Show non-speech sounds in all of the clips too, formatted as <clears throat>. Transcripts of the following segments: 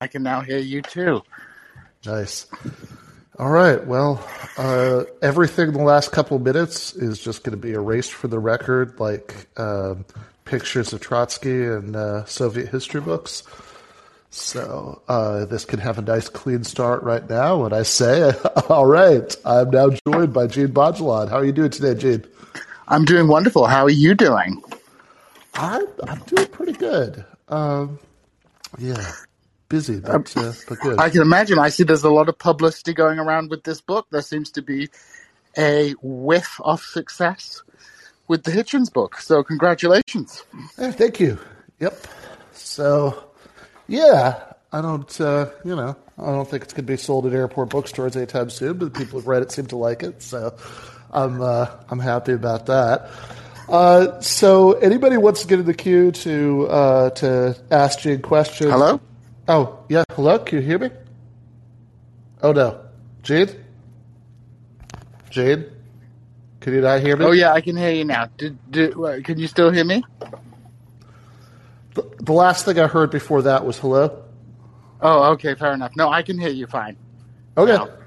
I can now hear you too. Nice. All right. Well, uh, everything in the last couple of minutes is just going to be erased for the record, like um, pictures of Trotsky and uh, Soviet history books. So uh, this can have a nice clean start right now. When I say, <laughs> all right, I'm now joined by Djene Bajalan. How are you doing today, Djene? I'm doing wonderful. How are you doing? I'm, I'm doing pretty good. Um, yeah, busy, but, uh, but good. I can imagine. I see there's a lot of publicity going around with this book. There seems to be a whiff of success with the Hitchens book. So congratulations. Yeah, thank you. Yep. So yeah, I don't, uh, you know, I don't think it's going to be sold at airport bookstores anytime soon, but the people who've read it seem to like it, so I'm, uh, I'm happy about that. Uh, so, anybody wants to get in the queue to uh, to ask Djene questions? Hello. Oh, yeah. Hello. Can you hear me? Oh no, Jade? Jade? can you not hear me? Oh yeah, I can hear you now. Did, did uh, can you still hear me? The, the last thing I heard before that was hello. Oh, okay, fair enough. No, I can hear you fine. Okay. Now. <laughs>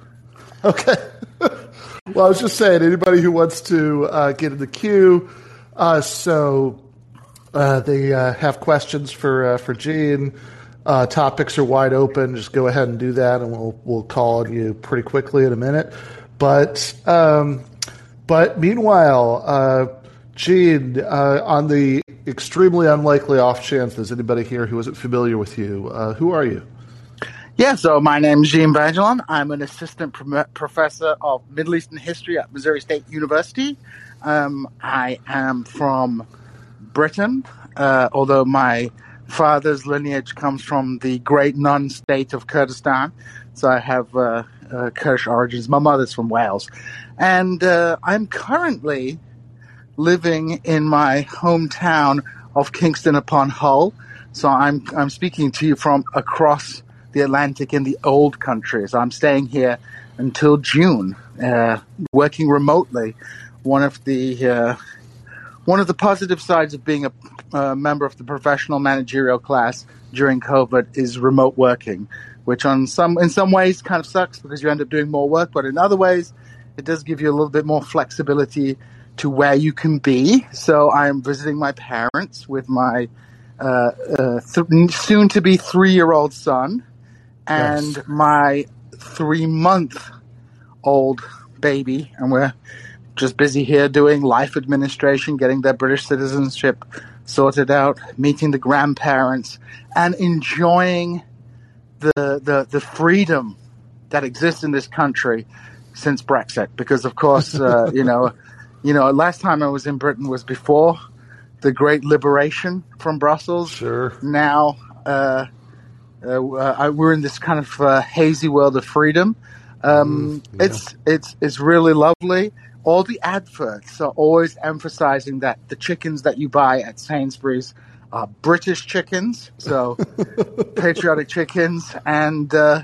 Okay. <laughs> well, I was just saying, anybody who wants to uh, get in the queue, uh, so uh, they uh, have questions for uh, for Djene. Uh, topics are wide open. Just go ahead and do that, and we'll we'll call on you pretty quickly in a minute. But um, but meanwhile, uh, Djene, uh, on the extremely unlikely off chance there's anybody here who isn't familiar with you, uh, who are you? Yeah, so my name is Djene Bajalan. I'm an assistant pro- professor of Middle Eastern history at Missouri State University. Um, I am from Britain, uh, although my father's lineage comes from the great non state of Kurdistan. So I have uh, uh, Kurdish origins. My mother's from Wales. And uh, I'm currently living in my hometown of Kingston upon Hull. So I'm I'm speaking to you from across the Atlantic in the old country. So I'm staying here until June, uh, working remotely. One of the uh, one of the positive sides of being a, a member of the professional managerial class during COVID is remote working, which on some in some ways kind of sucks because you end up doing more work, but in other ways it does give you a little bit more flexibility to where you can be. So I'm visiting my parents with my uh, uh, th- soon to be three year old son and Yes. my three month old baby. And we're just busy here doing life administration, getting their British citizenship sorted out, meeting the grandparents, and enjoying the, the, the freedom that exists in this country since Brexit. Because, of course, uh, <laughs> you know, you know, last time I was in Britain was before the great liberation from Brussels. Sure. Now uh, uh, we're in this kind of uh, hazy world of freedom. Um, Mm, yeah. It's it's it's really lovely. All the adverts are always emphasizing that the chickens that you buy at Sainsbury's are British chickens, so <laughs> patriotic chickens, and uh,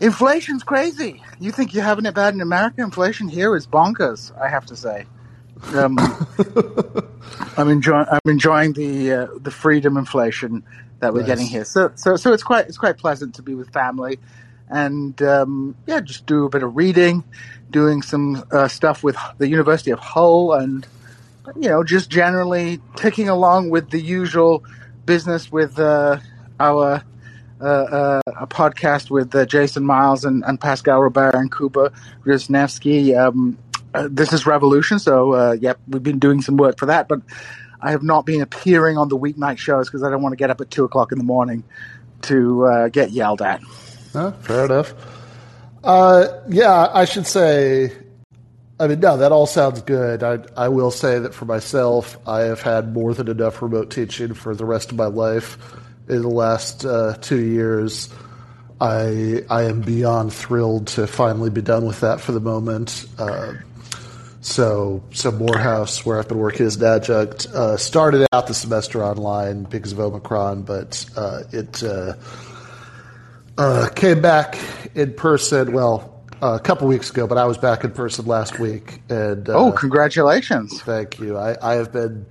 inflation's crazy. You think you're having it bad in America? Inflation here is bonkers. I have to say. Um, <laughs> I'm enjoying I'm enjoying the uh, the freedom inflation that we're Nice. getting here. So so so it's quite it's quite pleasant to be with family, and um, yeah, just do a bit of reading, doing some uh, stuff with the University of Hull, and you know just generally ticking along with the usual business with uh, our. Uh, uh, a podcast with uh, Jason Myles and, and Pascal Robert and Kuba Wrzesniewski. Um, uh, this is Revolution, so yep, we've been doing some work for that, but I have not been appearing on the weeknight shows because I don't want to get up at two o'clock in the morning to get yelled at. Fair enough. Uh, yeah, I should say. I mean, no, that all sounds good. I, I will say that for myself, I have had more than enough remote teaching for the rest of my life. In the last uh, two years, I I am beyond thrilled to finally be done with that for the moment. Uh, so, so Morehouse, where I've been working as an adjunct, uh, started out the semester online because of Omicron, but uh, it uh, uh, came back in person. Well, uh, a couple weeks ago, but I was back in person last week. And uh, oh, congratulations! thank you. I, I have been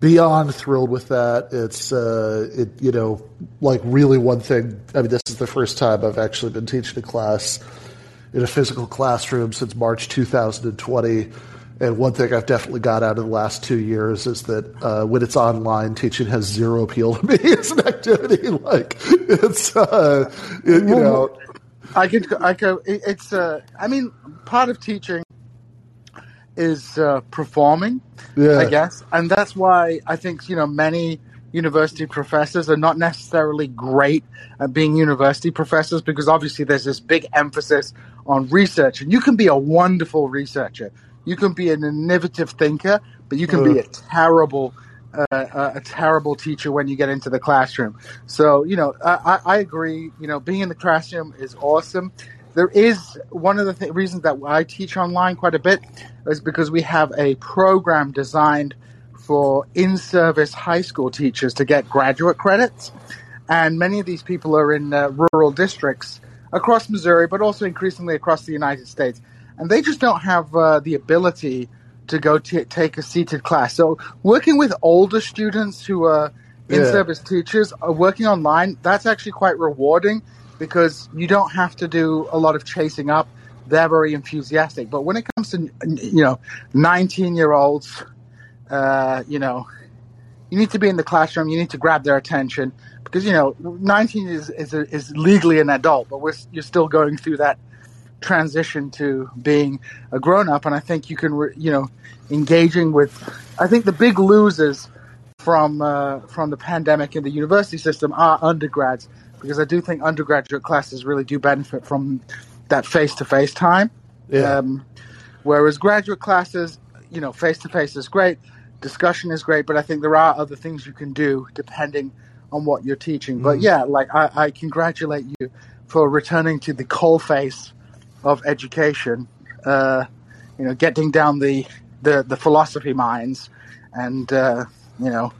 beyond thrilled with that. It's uh, it you know like really one thing. I mean, this is the first time I've actually been teaching a class in a physical classroom since March 2020. And one thing I've definitely got out of the last two years is that uh, when it's online, teaching has zero appeal to me <laughs> as an activity. Like it's, uh, it, you know, I could, I could, it's, uh, I mean, part of teaching is uh, performing, Yeah. I guess, and that's why I think you know many university professors are not necessarily great at being university professors because obviously there's this big emphasis on research, and you can be a wonderful researcher, you can be an innovative thinker, but you can be a terrible. Uh, a, a terrible teacher when you get into the classroom. So, you know, I, I I agree. You know, being in the classroom is awesome there is one of the th- reasons that I teach online quite a bit is because we have a program designed for in-service high school teachers to get graduate credits, and many of these people are in uh, rural districts across Missouri, but also increasingly across the United States, and they just don't have uh, the ability to go t- take a seated class. So, working with older students who are in-service teachers are working online, that's actually quite rewarding because you don't have to do a lot of chasing up. They're very enthusiastic. But when it comes to, you know, 19 year olds, uh, you know, you need to be in the classroom. You need to grab their attention because, you know, 19 is, is, a, is legally an adult, but we're, you're still going through that transition to being a grown up. And I think you can, re- you know, engaging with, I think the big losers from, uh, from the pandemic in the university system are undergrads because I do think undergraduate classes really do benefit from that face to face time. Yeah. Um, whereas graduate classes, you know, face to face is great, discussion is great, but I think there are other things you can do depending on what you're teaching. But yeah, like I, I congratulate you for returning to the coal face of education. Uh, you know, getting down the the, the philosophy mines and uh, you know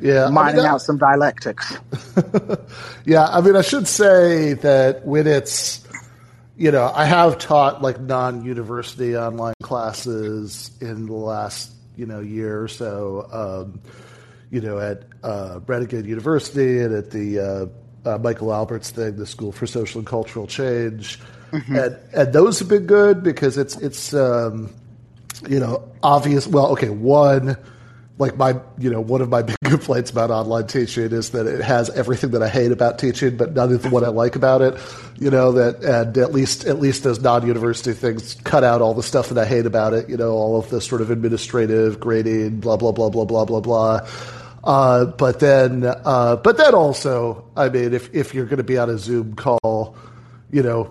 yeah, I mean, mining that- out some dialectics. <laughs> Yeah, I mean, I should say that when it's, you know, I have taught like non-university online classes in the last, you know, year or so, um, you know, at uh, Renegade University and at the uh, uh, Michael Alberts thing, the School for Social and Cultural Change, and and those have been good because it's it's um, you know obvious. Well, okay, one like my you know one of my <laughs> big complaints about online teaching is that it has everything that I hate about teaching, but none of what I like about it. You know that and at least at least those non-university things cut out all the stuff that I hate about it. You know all of the sort of administrative grading, blah blah blah blah blah blah blah. Uh, but then uh, but then also, I mean, if if you're going to be on a Zoom call, you know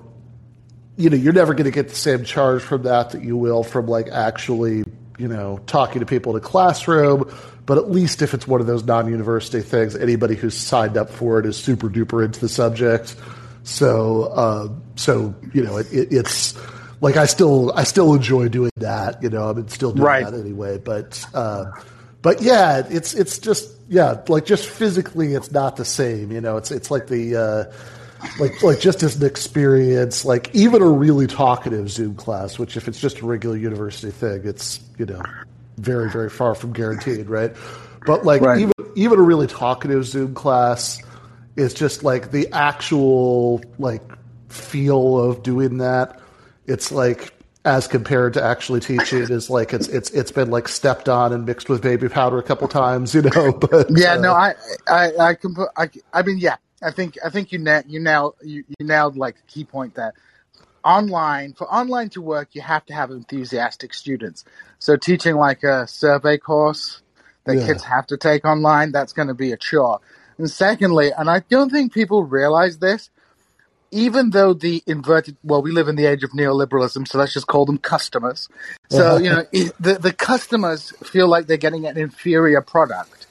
you know, you're never going to get the same charge from that that you will from like actually, you know, talking to people in a classroom. But at least if it's one of those non-university things, anybody who's signed up for it is super duper into the subject. So, uh, so you know, it, it, it's like I still I still enjoy doing that. You know, I'm still doing Right. that anyway. But uh, but yeah, it's it's just yeah, like just physically, it's not the same. You know, it's it's like the. Uh, like like just as an experience, like even a really talkative Zoom class, which if it's just a regular university thing, it's you know very very far from guaranteed, right? But like Right. even even a really talkative Zoom class is just like the actual like feel of doing that. It's like as compared to actually teaching is like it's it's it's been like stepped on and mixed with baby powder a couple times, you know. <laughs> But Yeah, uh, no, I, I, I can I, I mean, yeah, I think, I think you na- you now, you, you nailed like the key point there. Online, for online to work, you have to have enthusiastic students. So teaching like a survey course that Yeah. kids have to take online, that's going to be a chore. And secondly, and I don't think people realize this, even though the inverted, well, we live in the age of neoliberalism, so let's just call them customers. So, you know, the, the customers feel like they're getting an inferior product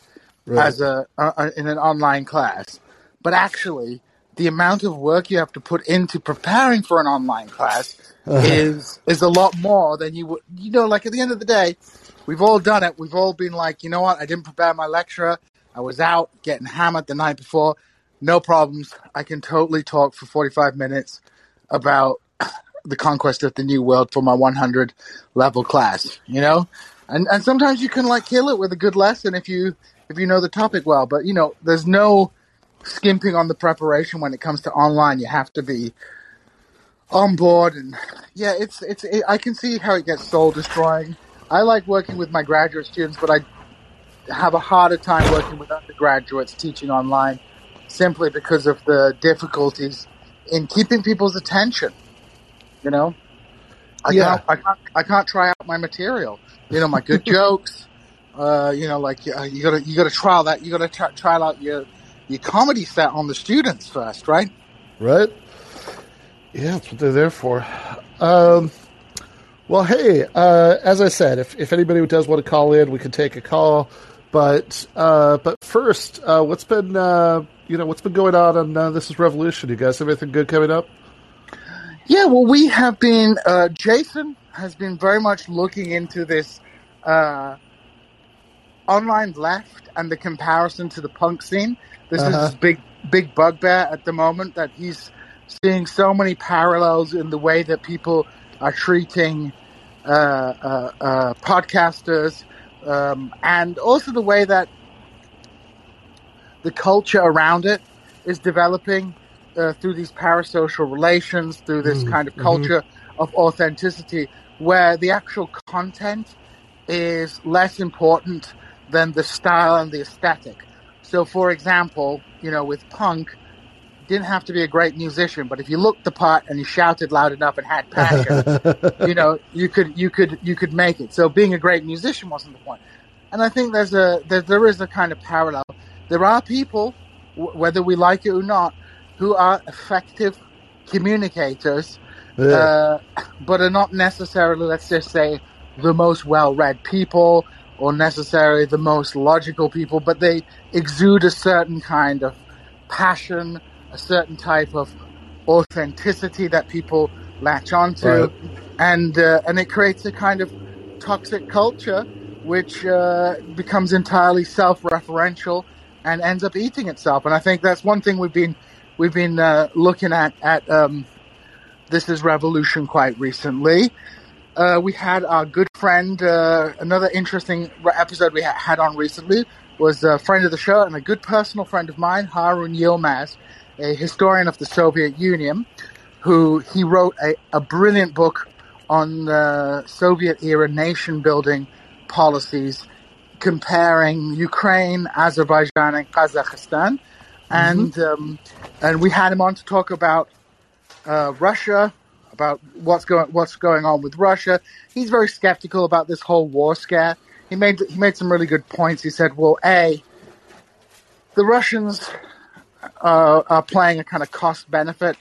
as a uh, in an online class, but actually, the amount of work you have to put into preparing for an online class uh-huh. is is a lot more than you would. You know, like at the end of the day, we've all done it. We've all been like, you know what? I didn't prepare my lecture. I was out getting hammered the night before. No problems. I can totally talk for forty five minutes about <coughs> the conquest of the new world for my 100 level class. You know, and and sometimes you can like kill it with a good lesson if you if you know the topic well. But you know, there's no skimping on the preparation when it comes to online. You have to be on board, and yeah, it's it's. It, I can see how it gets soul destroying. I like working with my graduate students, but I have a harder time working with undergraduates teaching online simply because of the difficulties in keeping people's attention. You know, I Yeah. can't, I can't, I can't try out my material. You know, my good <laughs> jokes. Uh, you know, like uh, you gotta, you gotta trial that. You gotta try, trial out your your comedy set on the students first, right? right? Yeah, that's what they're there for. Um, well, hey, uh, as I said, if, if anybody does want to call in, we can take a call. But uh, but first, uh, what's been uh, you know what's been going on on uh, This Is Revolution? You guys have anything good coming up? Yeah, well, we have been. Uh, Jason has been very much looking into this uh, online left and the comparison to the punk scene. This Uh-huh. is big, big bugbear at the moment that he's seeing so many parallels in the way that people are treating uh, uh, uh, podcasters, um, and also the way that the culture around it is developing uh, through these parasocial relations, through this Mm, kind of mhm. culture of authenticity, where the actual content is less important than the style and the aesthetic. So, for example, you know, with punk, didn't have to be a great musician, but if you looked the part and you shouted loud enough and had passion, <laughs> you know, you could you could you could make it. So being a great musician wasn't the point. And I think there's a there, there is a kind of parallel. There are people, w- whether we like it or not, who are effective communicators, Yeah. uh, but are not necessarily, let's just say, the most well-read people or necessarily the most logical people, but they exude a certain kind of passion, a certain type of authenticity that people latch onto, Right. and uh, and it creates a kind of toxic culture which uh, becomes entirely self-referential and ends up eating itself. And I think that's one thing we've been we've been uh, looking at at um, this is revolution quite recently. Uh, we had our good friend, uh, another interesting episode we ha- had on recently was a friend of the show and a good personal friend of mine, Harun Yilmaz, a historian of the Soviet Union, who he wrote a, a brilliant book on uh, Soviet era nation building policies comparing Ukraine, Azerbaijan, and Kazakhstan. And, um, and we had him on to talk about uh, Russia, about what's going what's going on with Russia. He's very skeptical about this whole war scare. He made he made some really good points. He said, "Well, a the Russians uh, are playing a kind of cost benefit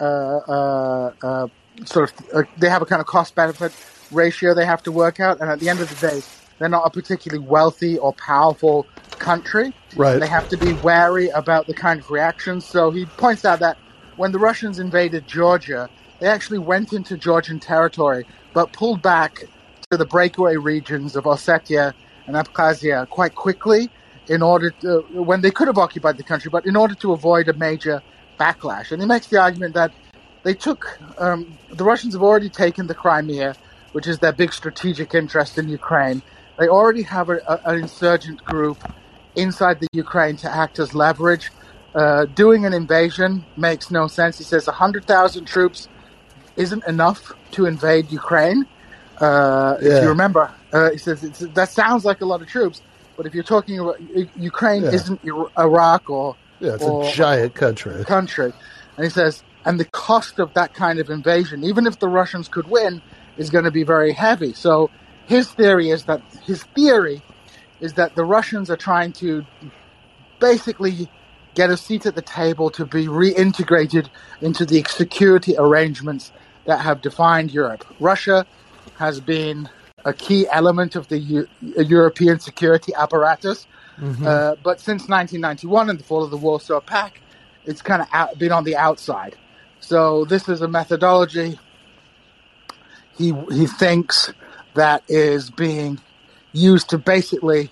uh, uh, uh, sort of uh, they have a kind of cost benefit ratio they have to work out, and at the end of the day, they're not a particularly wealthy or powerful country. Right. They have to be wary about the kind of reactions. So he points out that when the Russians invaded Georgia, they actually went into Georgian territory, but pulled back to the breakaway regions of Ossetia and Abkhazia quite quickly in order to, when they could have occupied the country, but in order to avoid a major backlash. And he makes the argument that they took, um, the Russians have already taken the Crimea, which is their big strategic interest in Ukraine. They already have a, a, an insurgent group inside the Ukraine to act as leverage. Uh, doing an invasion makes no sense. He says 100,000 troops isn't enough to invade Ukraine. Uh, Yeah. If you remember, uh, he says it's, that sounds like a lot of troops, but if you're talking about Ukraine, Yeah. isn't Iraq or yeah, it's or a giant country. country, and he says, and the cost of that kind of invasion, even if the Russians could win, is going to be very heavy. So his theory is that his theory is that the Russians are trying to basically get a seat at the table to be reintegrated into the security arrangements that have defined Europe. Russia has been a key element of the Eu- European security apparatus, uh, but since 1991 and the fall of the Warsaw Pact, it's kind of out, been on the outside. So this is a methodology he he thinks that is being used to basically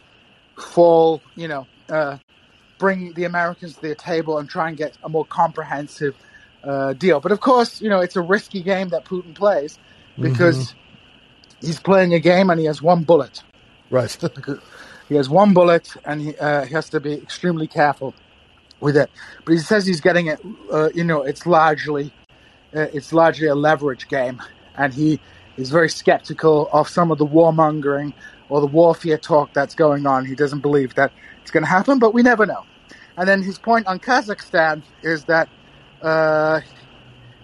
fall, you know, uh, bring the Americans to the table and try and get a more comprehensive uh, deal. But of course, you know, it's a risky game that Putin plays because he's playing a game and he has one bullet. Right. <laughs> he has one bullet and he, uh, he has to be extremely careful with it. But he says he's getting it. Uh, you know, it's largely uh, it's largely a leverage game, and he is very skeptical of some of the warmongering or the warfare talk that's going on. He doesn't believe that it's going to happen, but we never know. And then his point on Kazakhstan is that uh,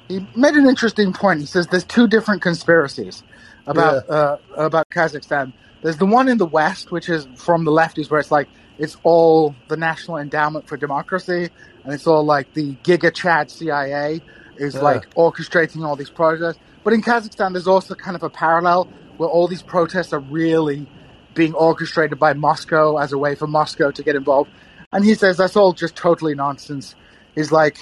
he made an interesting point. He says there's two different conspiracies about yeah. uh, about Kazakhstan. There's the one in the West, which is from the lefties, where it's like it's all the National Endowment for Democracy, and it's all like the Giga Chad CIA is yeah. like orchestrating all these protests. But in Kazakhstan, there's also kind of a parallel where all these protests are really being orchestrated by Moscow as a way for Moscow to get involved. And he says that's all just totally nonsense. He's like,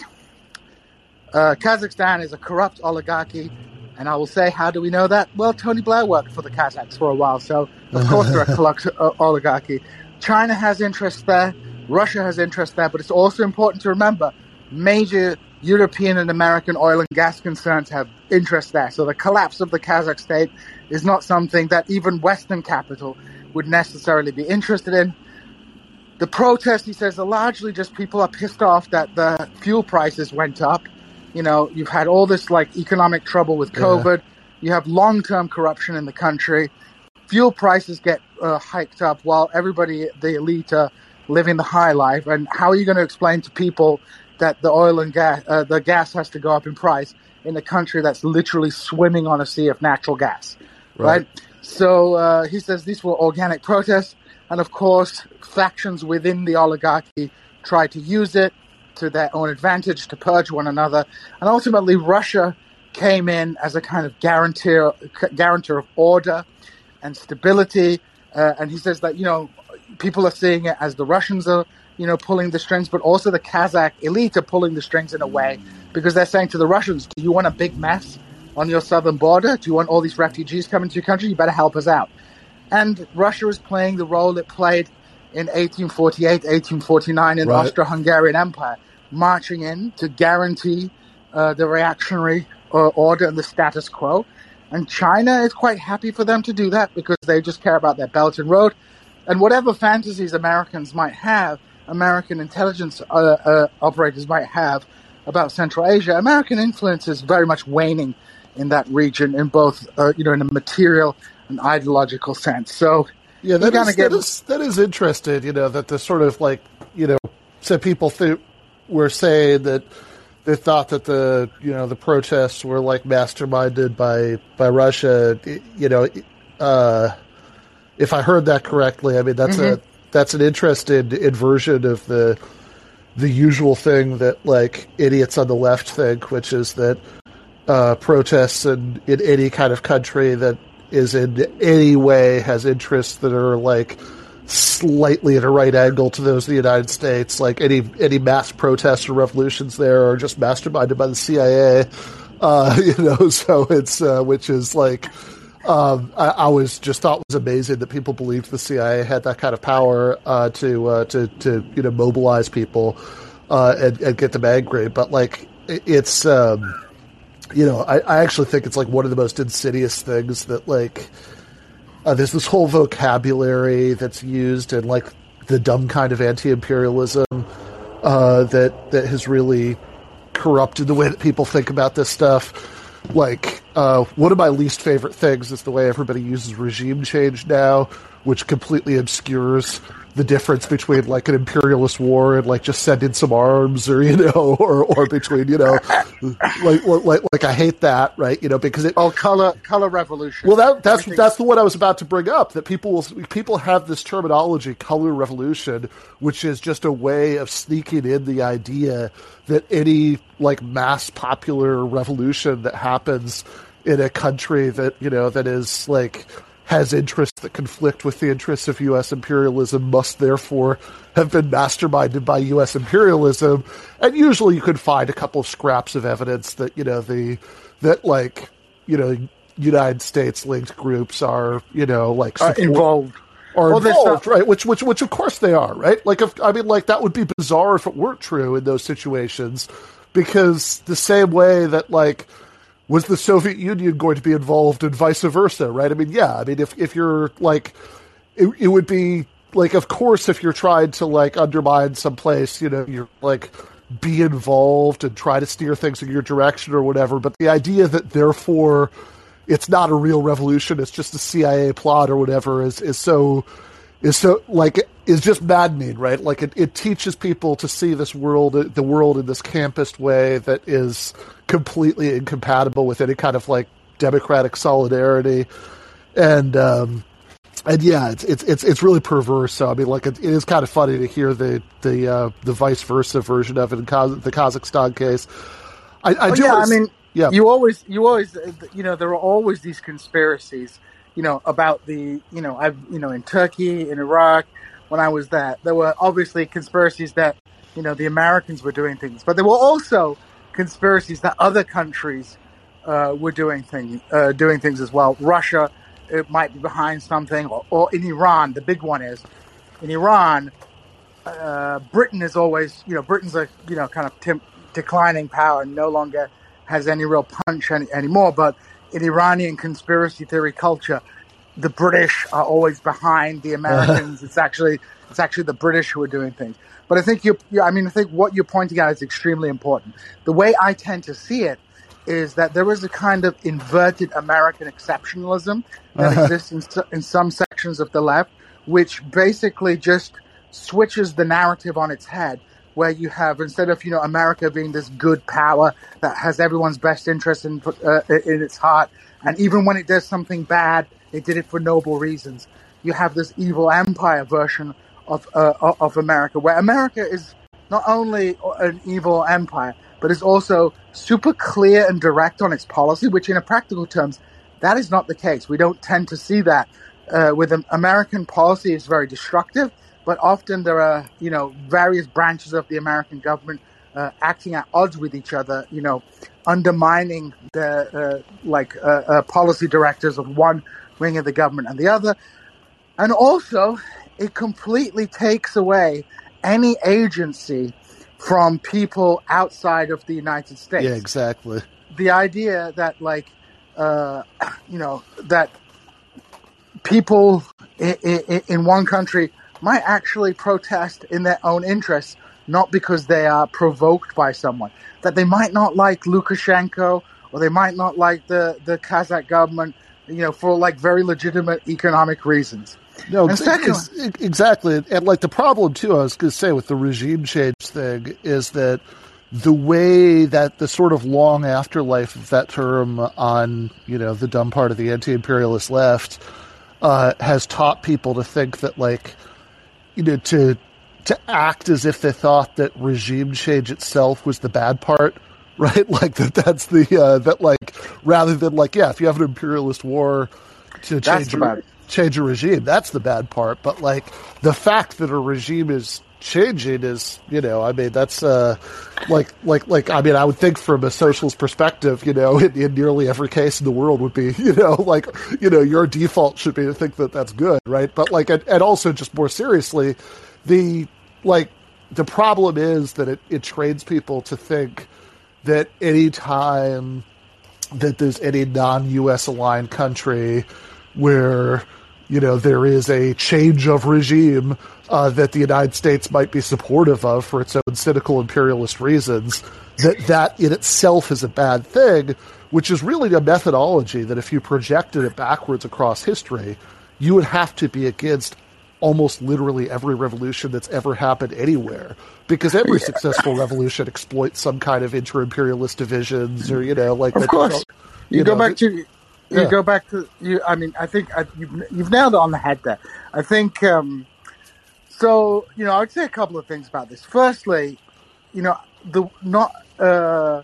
uh, Kazakhstan is a corrupt oligarchy. And I will say, how do we know that? Well, Tony Blair worked for the Kazakhs for a while, so of course they're a <laughs> corrupt uh, oligarchy. China has interest there, Russia has interest there, but it's also important to remember major European and American oil and gas concerns have interest there. So the collapse of the Kazakh state is not something that even Western capital would necessarily be interested in. The protests, he says, are largely just people are pissed off that the fuel prices went up. You know, you've had all this like economic trouble with COVID. Yeah. You have long term corruption in the country. Fuel prices get uh, hiked up while everybody, the elite, are living the high life. And how are you going to explain to people that the oil and gas, uh, the gas has to go up in price in a country that's literally swimming on a sea of natural gas, right? right? So uh, he says these were organic protests, and of course, factions within the oligarchy try to use it to their own advantage to purge one another, and ultimately, Russia came in as a kind of guarantor guarantor of order and stability. Uh, and he says that you know people are seeing it as the Russians are you know, pulling the strings, but also the Kazakh elite are pulling the strings in a way because they're saying to the Russians, do you want a big mess on your southern border? Do you want all these refugees coming to your country? You better help us out. And Russia is playing the role it played in 1848, 1849 in the right. Austro-Hungarian Empire, marching in to guarantee uh, the reactionary uh, order and the status quo. And China is quite happy for them to do that because they just care about their Belt and Road. And whatever fantasies Americans might have – American intelligence uh, uh, operators might have about Central Asia, American influence is very much waning in that region in both, uh, you know, in a material and ideological sense. So, yeah, that is, get... that is that is interesting. You know, that the sort of like, you know, some people th- were saying that they thought that the you know the protests were like masterminded by by Russia. You know, uh, if I heard that correctly, I mean that's mm-hmm. a that's an interesting inversion of the the usual thing that like idiots on the left think, which is that uh, protests in, in any kind of country that is in any way has interests that are like slightly at a right angle to those of the United States, like any any mass protests or revolutions there are just masterminded by the CIA. Uh, <laughs> you know, so it's uh, which is like um, I, was just thought was amazing that people believed the CIA had that kind of power uh, to uh, to to you know mobilize people uh, and, and, get them angry. But like it's um, you know I, I, actually think it's like one of the most insidious things that like uh, there's this whole vocabulary that's used and like the dumb kind of anti-imperialism uh, that that has really corrupted the way that people think about this stuff. Like uh, one of my least favorite things is the way everybody uses regime change now, which completely obscures the difference between like an imperialist war and like just send in some arms or you know <laughs> or or between you know like like like I hate that right you know because it oh color color revolution. Well that that's that's the one I was about to bring up that people will people have this terminology color revolution which is just a way of sneaking in the idea that any like mass popular revolution that happens in a country that you know that is like has interests that conflict with the interests of U.S. imperialism must therefore have been masterminded by U.S. imperialism. And usually you could find a couple of scraps of evidence that, you know, the, that like, you know, United States linked groups are, you know, like support, involved. Are well, involved, right? Which, which, which, of course they are, right? Like, if I mean, like that would be bizarre if it weren't true in those situations, because the same way that like was the Soviet Union going to be involved and vice versa, right? I mean, yeah, I mean, if, if you're like, it, it would be like, of course, if you're trying to like undermine some place, you know, you're like, be involved and try to steer things in your direction or whatever. But the idea that therefore it's not a real revolution, it's just a CIA plot or whatever is, is so, is so like, is just maddening, right? Like it, it teaches people to see this world, the world in this campist way that is completely incompatible with any kind of like democratic solidarity. And, um, and yeah, it's it's it's it's really perverse. So I mean, like it, it is kind of funny to hear the the uh, the vice versa version of it in Kaz- the Kazakhstan case. I, I oh, do. Yeah, I mean, yeah. You always you always you know there are always these conspiracies. You know about the you know I've you know in Turkey in Iraq when I was there there were obviously conspiracies that you know the Americans were doing things, but there were also conspiracies that other countries uh, were doing things uh, doing things as well. Russia it might be behind something, or, or in Iran, the big one is in Iran. Uh, Britain is always, you know, Britain's a you know kind of tim- declining power, and no longer has any real punch any, anymore. But in Iranian conspiracy theory culture, the British are always behind the Americans. it's actually it's actually the British who are doing things. But I think you, I mean, I think what you're pointing out is extremely important. The way I tend to see it is that there is a kind of inverted American exceptionalism that uh-huh. exists in, in some sections of the left, which basically just switches the narrative on its head. Where you have instead of you know America being this good power that has everyone's best interest in uh, in its heart, and even when it does something bad, it did it for noble reasons. You have this evil empire version of uh, of America, where America is not only an evil empire, but is also super clear and direct on its policy, which in a practical terms, that is not the case. We don't tend to see that uh, with American policy is very destructive, but often there are, you know, various branches of the American government uh, acting at odds with each other, you know, undermining the, uh, like, uh, uh, policy directors of one wing of the government and the other. And also, it completely takes away any agency from people outside of the United States. Yeah, exactly. The idea that, like, uh, you know, that people in, in, in one country might actually protest in their own interests, not because they are provoked by someone. That they might not like Lukashenko or they might not like the, the Kazakh government, you know, for like very legitimate economic reasons. No, exactly. And like the problem too, I was going to say with the regime change thing is that the way that the sort of long afterlife of that term on you know the dumb part of the anti-imperialist left uh, has taught people to think that like you know to to act as if they thought that regime change itself was the bad part right <laughs> like that that's the uh, that like rather than like yeah if you have an imperialist war to change your, change a regime. That's the bad part. But like the fact that a regime is changing is, you know, I mean, that's uh, like, like, like, I mean, I would think from a socialist perspective, you know, in, in, nearly every case in the world would be, <laughs> you know, like, you know, your default should be to think that that's good, right? But like, and, and also just more seriously, the like, the problem is that it, it trains people to think that any time that there's any non-U.S. aligned country where you know there is a change of regime uh, that the United States might be supportive of for its own cynical imperialist reasons. That that in itself is a bad thing, which is really a methodology that if you projected it backwards across history, you would have to be against almost literally every revolution that's ever happened anywhere because every yeah. successful revolution exploits some kind of inter-imperialist divisions or you know like of course you, you go back to you yeah. go back to you. I mean, I think I, you've, you've nailed it on the head there. I think um, so. You know, I would say a couple of things about this. Firstly, you know, the not. Uh,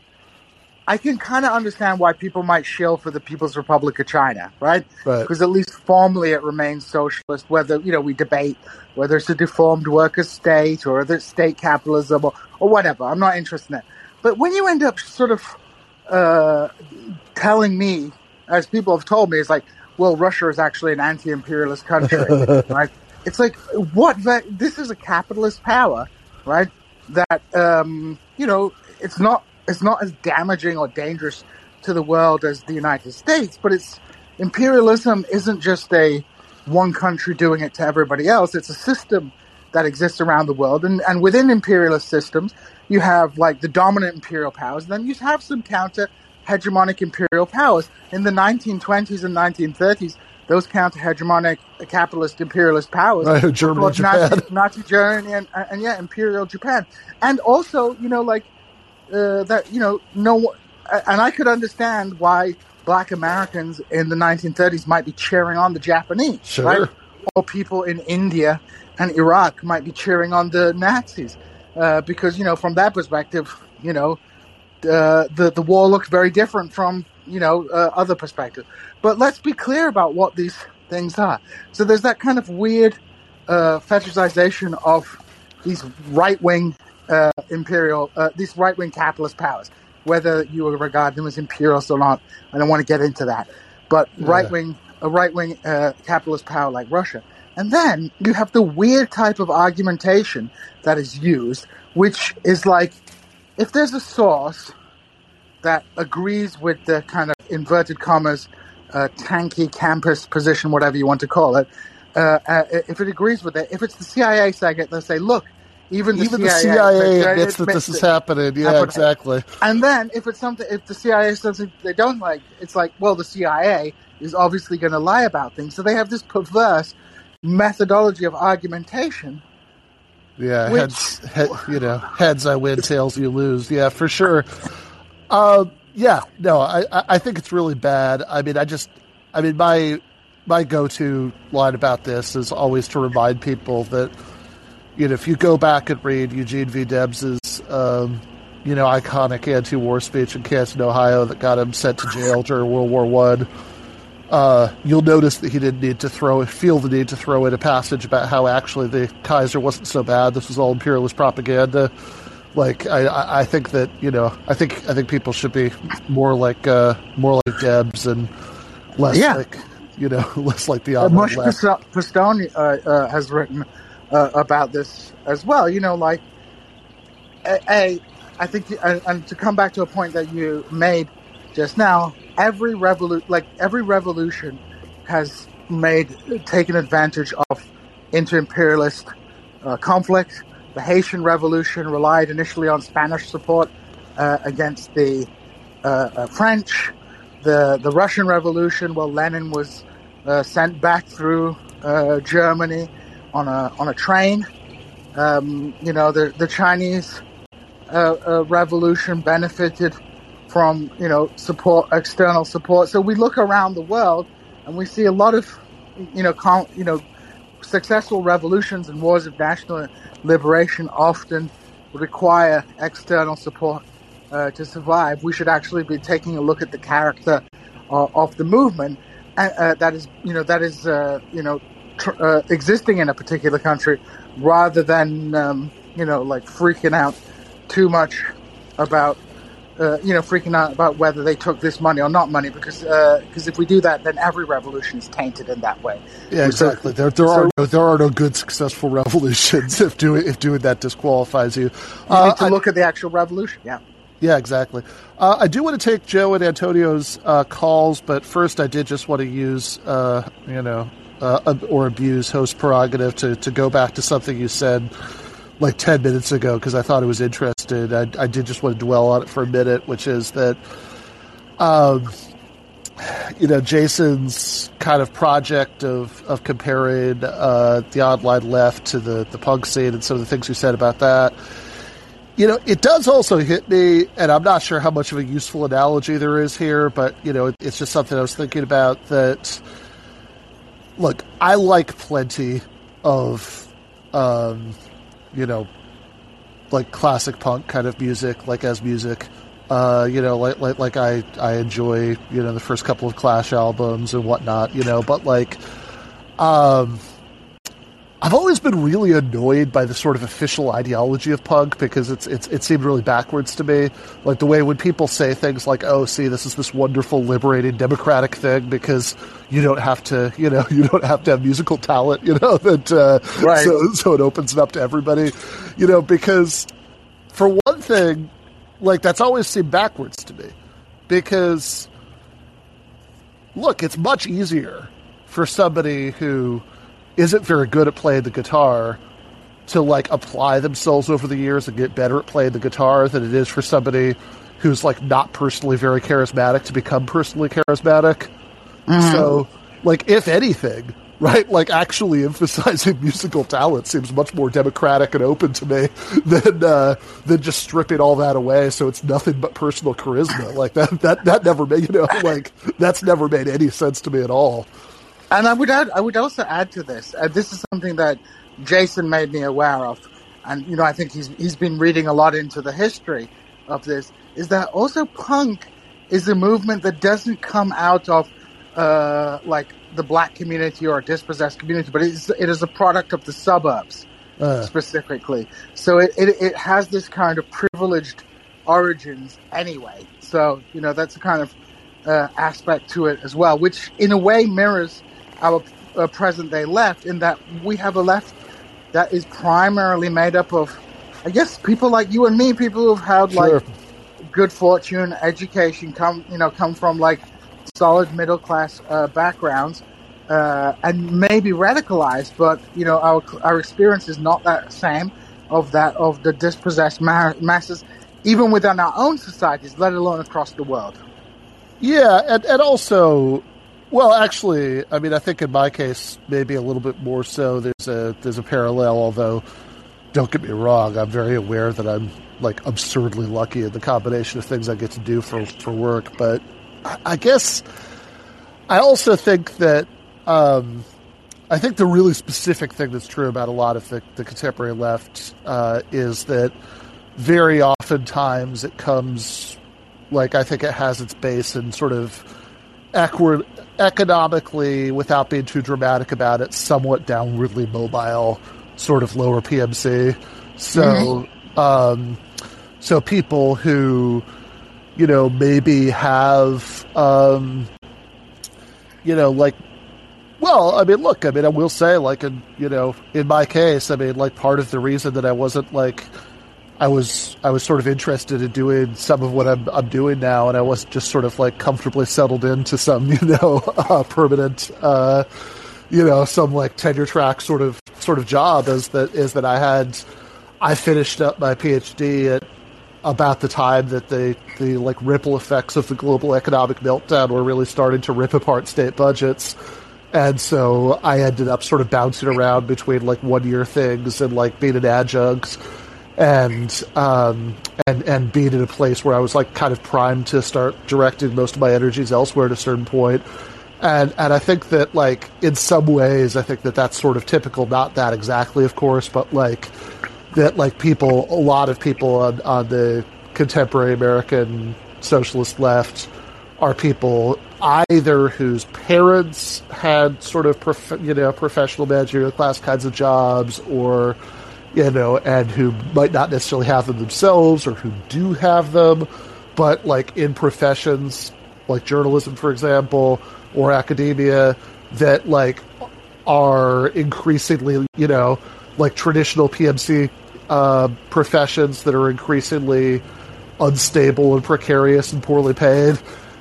I can kind of understand why people might shill for the People's Republic of China, right? Because right. at least formally it remains socialist. Whether you know we debate whether it's a deformed worker state or whether it's state capitalism or, or whatever. I'm not interested in that. But when you end up sort of uh, telling me as people have told me, it's like, well, Russia is actually an anti-imperialist country, <laughs> right? It's like what? This is a capitalist power, right? That um, you know, it's not it's not as damaging or dangerous to the world as the United States, but it's imperialism isn't just a one country doing it to everybody else. It's a system that exists around the world, and and within imperialist systems, you have like the dominant imperial powers, and then you have some counter hegemonic imperial powers. In the 1920s and 1930s, those counter hegemonic uh, capitalist imperialist powers, Germany, Nazi, Japan, Nazi Germany, and, and yeah, imperial Japan, and also you know like uh, that you know no, and I could understand why black Americans in the 1930s might be cheering on the Japanese, sure. right? Or people in India and Iraq might be cheering on the Nazis uh, because you know from that perspective, you know, uh, the the war looked very different from you know uh, other perspectives. But let's be clear about what these things are. So there's that kind of weird uh, fetishization of these right wing uh, imperial, uh, these right wing capitalist powers. Whether you regard them as imperialist or not, I don't want to get into that. But right wing, a right wing capitalist power like Russia. And then you have the weird type of argumentation that is used, which is like if there's a source that agrees with the kind of inverted commas, uh, tankie campist position, whatever you want to call it, uh, uh, if it agrees with it, if it's the CIA saying it, they'll say, look, even the Even CIA, the CIA admits that this is happening. Yeah, Happening. exactly. And then if it's something, if the CIA says something they don't like, it's like, well, the CIA is obviously going to lie about things. So they have this perverse methodology of argumentation. Yeah, Which- heads, he, you know, heads I win, tails you lose. Yeah, for sure. Uh, yeah, no, I, I I think it's really bad. I mean, I just, I mean, my my go-to line about this is always to remind people that, you know, if you go back and read Eugene V. Debs's, um, you know, iconic anti-war speech in Canton, Ohio, that got him sent to jail during World War One uh, you'll notice that he didn't need to throw feel the need to throw in a passage about how actually the Kaiser wasn't so bad. This was all imperialist propaganda. Like I, I think that you know I think I think people should be more like uh, more like Debs and less Yeah. like you know <laughs> less like the Uh, online Mush. Pistone Pistone, uh, uh, has written uh, about this as well. You know, like a, I think, and, to come back to a point that you made just now, every revolu- like every revolution has made taken advantage of inter-imperialist uh, conflict. The Haitian Revolution relied initially on Spanish support uh, against the uh, uh, French. The the Russian Revolution, well, Lenin was uh, sent back through uh, Germany on a on a train. Um, you know, the the Chinese uh, uh, revolution benefited from you know support, external support. So we look around the world and we see a lot of you know con- you know successful revolutions and wars of national liberation often require external support uh, to survive. We should actually be taking a look at the character uh, of the movement uh, uh, that is you know that is uh, you know tr- uh, existing in a particular country, rather than um, you know like freaking out too much about uh, you know freaking out about whether they took this money or not money because because if we do that then every revolution is tainted in that way. Yeah, So- exactly. There, there so- are no, there are no good successful <laughs> revolutions if doing if doing that disqualifies you. You Uh, need to I- look at the actual revolution. Yeah. Yeah, exactly. Uh, I do want to take Joe and Antonio's uh, calls, but first I did just want to use, uh, you know, uh, or abuse host prerogative to, to go back to something you said like 10 minutes ago because I thought it was interesting. I, I did just want to dwell on it for a minute, which is that, um, you know, Jason's kind of project of, of comparing uh, the online left to the, the punk scene and some of the things you said about that you know, it does also hit me, and I'm not sure how much of a useful analogy there is here, but, you know, it, it's just something I was thinking about that. Look, I like plenty of, um, you know, like classic punk kind of music, like as music. Uh, you know, like, like like I I enjoy you know the first couple of Clash albums and whatnot. You know, but like, um, I've always been really annoyed by the sort of official ideology of punk because it's it's it seemed really backwards to me. Like the way when people say things like, "Oh, see, this is this wonderful, liberating, democratic thing," because you don't have to, you know, <laughs> you don't have to have musical talent, you know, <laughs> that uh, Right. so so it opens it up to everybody, you know, because for one thing, like that's always seemed backwards to me because look, it's much easier for somebody who isn't very good at playing the guitar to like apply themselves over the years and get better at playing the guitar than it is for somebody who's like not personally very charismatic to become personally charismatic. Mm-hmm. So, like, if anything, right, like actually <laughs> emphasizing musical talent seems much more democratic and open to me <laughs> than uh, than just stripping all that away. So it's nothing but personal charisma. Like that that that never made you know like that's never made any sense to me at all. And I would add, I would also add to this. Uh, this is something that Jason made me aware of, and you know, I think he's he's been reading a lot into the history of this. Is that also punk is a movement that doesn't come out of uh, like the black community or a dispossessed community, but it's, it is a product of the suburbs uh. specifically. So it, it, it has this kind of privileged origins anyway. So you know that's a kind of uh, aspect to it as well, which in a way mirrors our uh, present day left in that we have a left that is primarily made up of, I guess, people like you and me, people who've had sure. like good fortune, education, come you know, come from like solid middle class uh, backgrounds, uh, and maybe radicalized, but you know, our our experience is not that same of that of the dispossessed ma- masses, even within our own societies, let alone across the world. Yeah, and, and also well, actually, I mean, I think in my case, maybe a little bit more so. There's a there's a parallel, although don't get me wrong, I'm very aware that I'm like absurdly lucky in the combination of things I get to do for for work. But I, I guess I also think that um, I think the really specific thing that's true about a lot of the, the contemporary left uh, is that very oftentimes it comes like I think it has its base in sort of equi- economically, without being too dramatic about it, somewhat downwardly mobile, sort of lower PMC. So, mm-hmm. um, so people who, you know, maybe have, um, you know, like, well, I mean, look, I mean, I will say, like, in, you know, in my case, I mean, like, part of the reason that I wasn't like I was I was sort of interested in doing some of what I'm I'm doing now, and I wasn't just sort of like comfortably settled into some <laughs> you know uh, permanent uh, you know some like tenure track sort of sort of job. Is that is that I had I finished up my PhD at about the time that the the like ripple effects of the global economic meltdown were really starting to rip apart state budgets. And so I ended up sort of bouncing around between like one year things and like being an adjunct and um, and and being in a place where I was like kind of primed to start directing most of my energies elsewhere at a certain point. And and I think that like in some ways I think that that's sort of typical. Not that exactly, of course, but like that like people, a lot of people on on the contemporary American socialist left are people either whose parents had sort of prof- you know professional managerial class kinds of jobs or you know, and who might not necessarily have them themselves or who do have them, but like in professions like journalism, for example, or academia that like are increasingly, you know, like traditional PMC uh, professions that are increasingly unstable and precarious and poorly paid,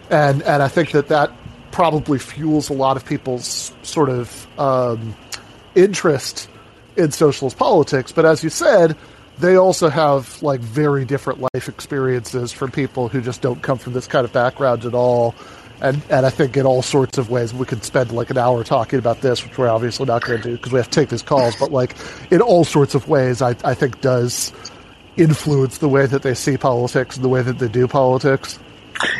and and I think that that probably fuels a lot of people's sort of um, interest in socialist politics. But as you said, they also have like very different life experiences from people who just don't come from this kind of background at all. And, and I think in all sorts of ways, we could spend like an hour talking about this, which we're obviously not going to do because we have to take these calls. But like in all sorts of ways, I, I think does influence the way that they see politics and the way that they do politics.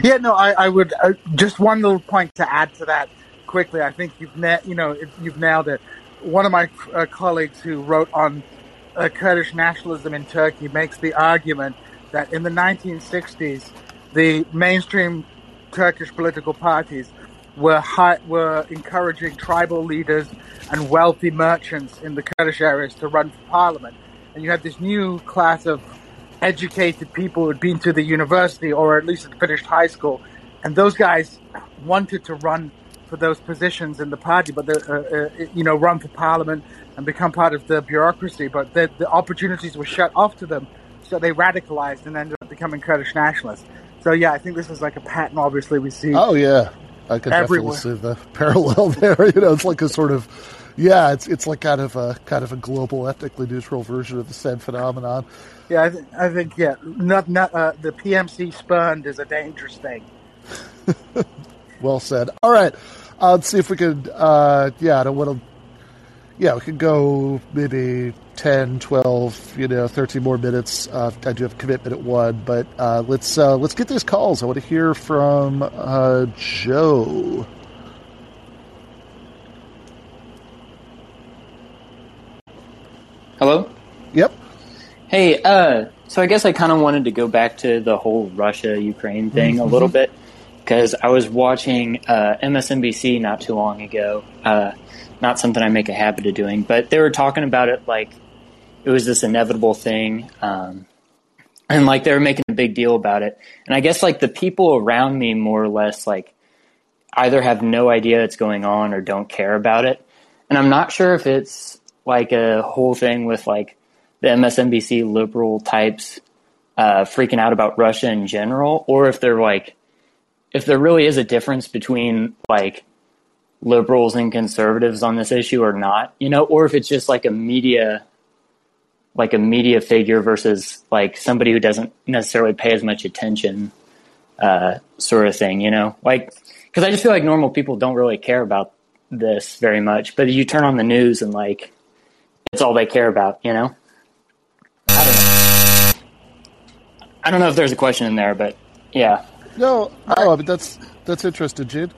Yeah, no, I, I would uh, just one little point to add to that quickly. I think you've na- you know you've nailed it one of my uh, colleagues who wrote on uh, Kurdish nationalism in Turkey makes the argument that in the 1960s, the mainstream Turkish political parties were high, were encouraging tribal leaders and wealthy merchants in the Kurdish areas to run for parliament, and you had this new class of educated people who had been to the university or at least had finished high school, and those guys wanted to run for those positions in the party, but uh, uh, you know, run for parliament and become part of the bureaucracy. But the, the opportunities were shut off to them, so they radicalized and ended up becoming Kurdish nationalists. So yeah, I think this is like a pattern. Obviously, we see. Oh yeah, I can Everywhere. definitely see the <laughs> parallel there. <laughs> You know, it's like a sort of yeah, it's it's like kind of a kind of a global, ethnically neutral version of the same phenomenon. Yeah, I, th- I think yeah, not not uh, the PMC spurned is a dangerous thing. <laughs> Well said. All right, uh, let's see if we could. Uh, yeah, I don't want to. Yeah, we could go maybe 10, 12, you know, 13 more minutes. Uh, I do have a commitment at one, but uh, let's uh, let's get these calls. I want to hear from uh, Joe. Hello? Yep. Hey, uh, so I guess I kind of wanted to go back to the whole Russia Ukraine thing a little bit because I was watching uh, MSNBC not too long ago. Uh, not something I make a habit of doing, but they were talking about it like it was this inevitable thing. Um, and like they were making a big deal about it. And I guess like the people around me more or less like either have no idea it's going on or don't care about it. And I'm not sure if it's like a whole thing with like the MSNBC liberal types uh, freaking out about Russia in general, or if they're like, if there really is a difference between like liberals and conservatives on this issue or not, you know, or if it's just like a media, like a media figure versus like somebody who doesn't necessarily pay as much attention, uh, sort of thing, you know, like, cause I just feel like normal people don't really care about this very much, but you turn on the news and like, it's all they care about, you know? I don't know. I don't know if there's a question in there, but yeah. No, no, but that's that's interesting, Djene.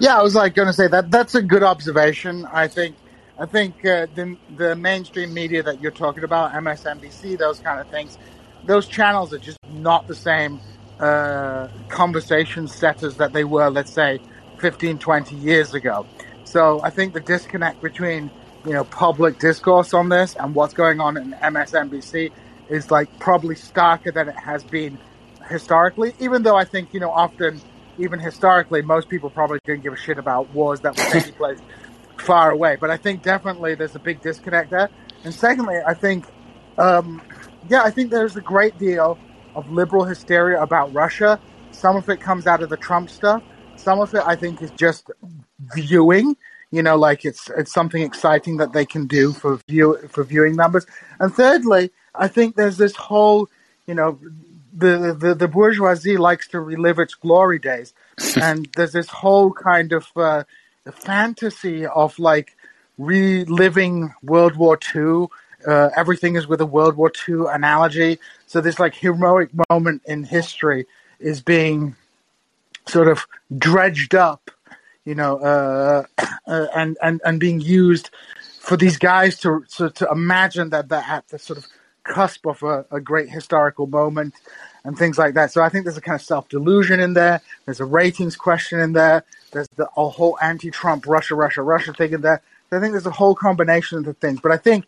Yeah, I was like going to say that that's a good observation. I think I think uh, the the mainstream media that you're talking about, MSNBC, those kind of things, those channels are just not the same uh, conversation setters that they were, let's say, 15, 20 years ago. So I think the disconnect between you know public discourse on this and what's going on in MSNBC is like probably starker than it has been historically. Even though I think you know often, even historically, most people probably didn't give a shit about wars that were taking place far away. But I think definitely there's a big disconnect there. And secondly, I think, um, yeah, I think there's a great deal of liberal hysteria about Russia. Some of it comes out of the Trump stuff. Some of it, I think, is just viewing. You know, like it's it's something exciting that they can do for view for viewing numbers. And thirdly, I think there's this whole, you know, the the, the bourgeoisie likes to relive its glory days, <laughs> and there's this whole kind of uh, fantasy of like reliving World War II. Uh, everything is with a World War II analogy. So this like heroic moment in history is being sort of dredged up, you know, uh, uh, and and and being used for these guys to to, to imagine that they're at the sort of cusp of a, a great historical moment and things like that. So I think there's a kind of self delusion in there. There's a ratings question in there. There's the a whole anti-Trump Russia, Russia, Russia thing in there. So I think there's a whole combination of the things. But I think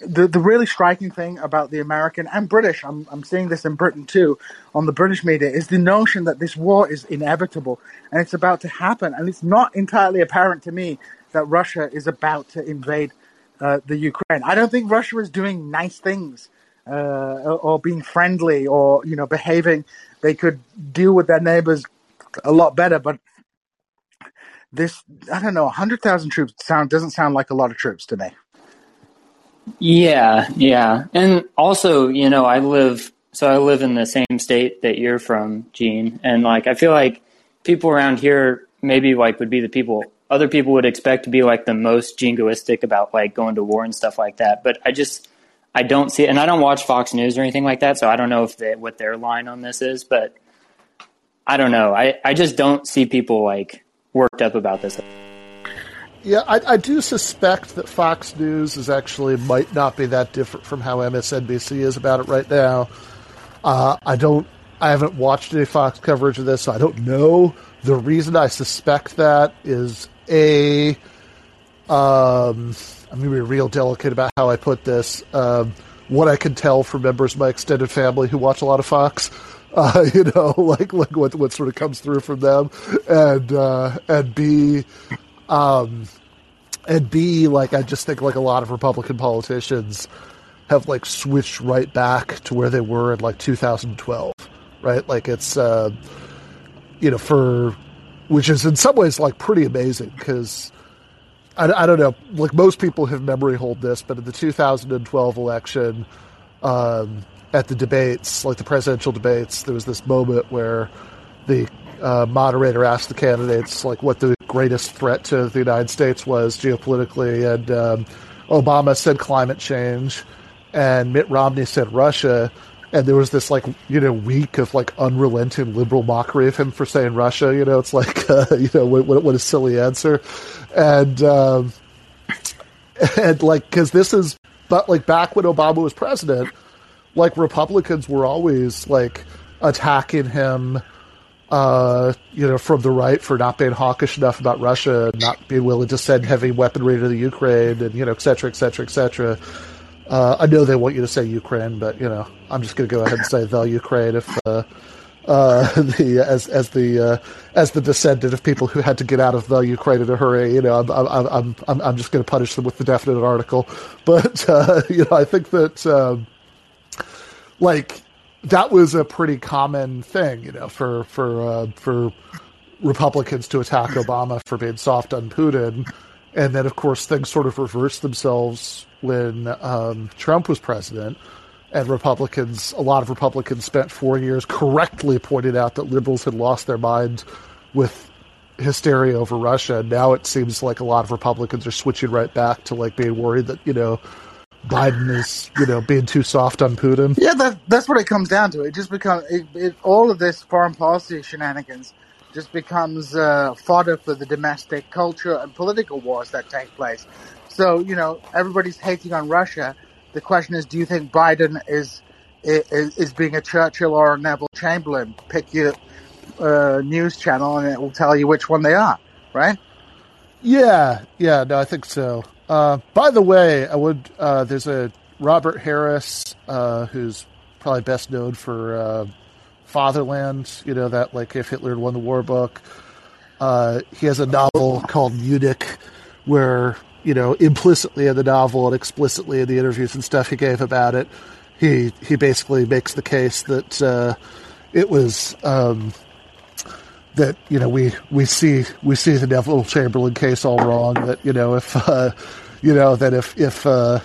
the the really striking thing about the American and British, I'm I'm seeing this in Britain too, on the British media, is the notion that this war is inevitable and it's about to happen, and it's not entirely apparent to me that Russia is about to invade uh, the Ukraine. I don't think Russia is doing nice things uh, or, being friendly or you know behaving. They could deal with their neighbors a lot better, but this I don't know, hundred thousand troops sound doesn't sound like a lot of troops to me. Yeah, yeah. And also, you know, I live so I live in the same state that you're from, Djene, and like I feel like people around here maybe like would be the people other people would expect to be like the most jingoistic about like going to war and stuff like that. But I just I don't see it, and I don't watch Fox News or anything like that, so I don't know if they, what their line on this is. But I don't know. I I just don't see people like worked up about this. Yeah, I, I do suspect that Fox News is actually might not be that different from how MSNBC is about it right now. Uh, I don't. I haven't watched any Fox coverage of this, so I don't know. The reason I suspect that is a. Um, I'm going to be real delicate about how I put this. Um, what I can tell from members of my extended family who watch a lot of Fox, <laughs> uh, you know, <laughs> like like what what sort of comes through from them, and uh, and B, um, and B, like I just think like a lot of Republican politicians have like switched right back to where they were in like 2012. right? Like it's, uh, you know, for which is in some ways like pretty amazing because I, I, don't know, like most people have memory hold this, but in the 2012 election, um, at the debates, like the presidential debates, there was this moment where the uh, moderator asked the candidates like what the greatest threat to the United States was geopolitically, and um, Obama said climate change, and Mitt Romney said Russia, and there was this like you know week of like unrelenting liberal mockery of him for saying Russia. You know, it's like <laughs> uh, you know what, what a silly answer, and um, and like because this is but like back when Obama was president, like Republicans were always like attacking him. Uh, you know, from the right for not being hawkish enough about Russia not being willing to send heavy weaponry to the Ukraine and, you know, et cetera, et cetera, et cetera. Uh, I know they want you to say Ukraine, but you know I'm just going to go ahead and say the Ukraine if uh, uh, <laughs> the as as the uh, as the descendant of people who had to get out of the Ukraine in a hurry. You know I'm I'm I'm I'm just going to punish them with the definite article, <laughs> but uh, <laughs> you know I think that um, like that was a pretty common thing. You know for for uh, for Republicans to attack Obama for being soft on Putin, and then of course things sort of reversed themselves when um, Trump was president, and Republicans, a lot of Republicans spent four years correctly pointing out that liberals had lost their mind with hysteria over Russia. Now it seems like a lot of Republicans are switching right back to like being worried that you know Biden is you know being too soft on Putin. Yeah, that, that's what it comes down to. It just becomes it, it, all of this foreign policy shenanigans just becomes uh, fodder for the domestic culture and political wars that take place. So you know, everybody's hating on Russia. The question is, do you think Biden is is, is being a Churchill or a Neville Chamberlain? Pick your uh, news channel, and it will tell you which one they are. Right? Yeah, yeah. No, I think so. Uh, by the way, I would. Uh, there's a Robert Harris uh, who's probably best known for uh, Fatherland. You know that like if Hitler had won the war book. Uh, he has a novel called Munich, where you know, implicitly in the novel and explicitly in the interviews and stuff he gave about it, he he basically makes the case that uh, it was um, that you know we we see we see the Neville Chamberlain case all wrong. That you know if uh, you know that if if uh,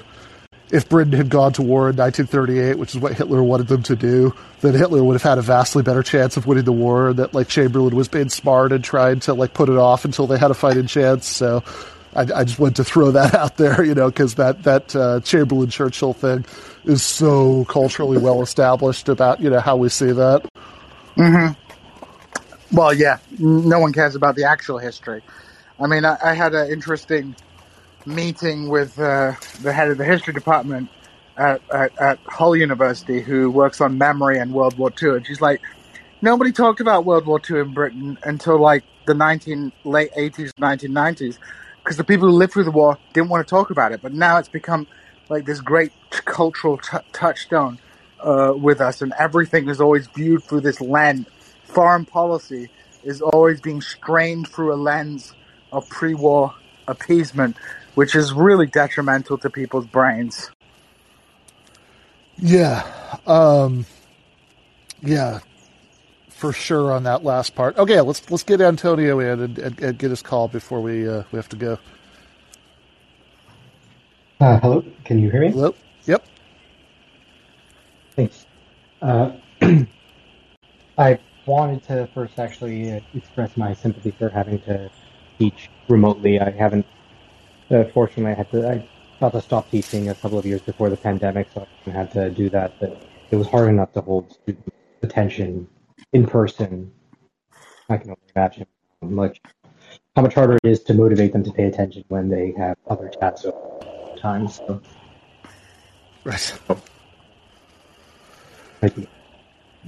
if Britain had gone to war in 1938, which is what Hitler wanted them to do, then Hitler would have had a vastly better chance of winning the war. And That like Chamberlain was being smart and trying to like put it off until they had a fighting chance. So I, I just wanted to throw that <laughs> out there, you know, because that that uh, Chamberlain Churchill thing is so culturally well established about you know how we see that. hmm Well, yeah, no one cares about the actual history. I mean, I, I had an interesting meeting with uh, the head of the history department at, at, at Hull University, who works on memory and World War II, and she's like, nobody talked about World War II in Britain until like the 19 late 80s, 1990s because the people who lived through the war didn't want to talk about it. But now it's become like this great cultural t- touchstone uh, with us, and everything is always viewed through this lens. Foreign policy is always being strained through a lens of pre-war appeasement, which is really detrimental to people's brains. Yeah, um, yeah, for sure on that last part. Okay, let's let's get Antonio in and, and, and get his call before we uh, we have to go. Uh, hello, can you hear me? Hello. Yep. Thanks. Uh, <clears throat> I wanted to first actually uh, express my sympathy for having to teach remotely. I haven't. Uh, fortunately, I had to. I got to stop teaching a couple of years before the pandemic, so I had to do that. But it was hard enough to hold student attention in person, I can only imagine how much how much harder it is to motivate them to pay attention when they have other chats times. So. Right. Thank you.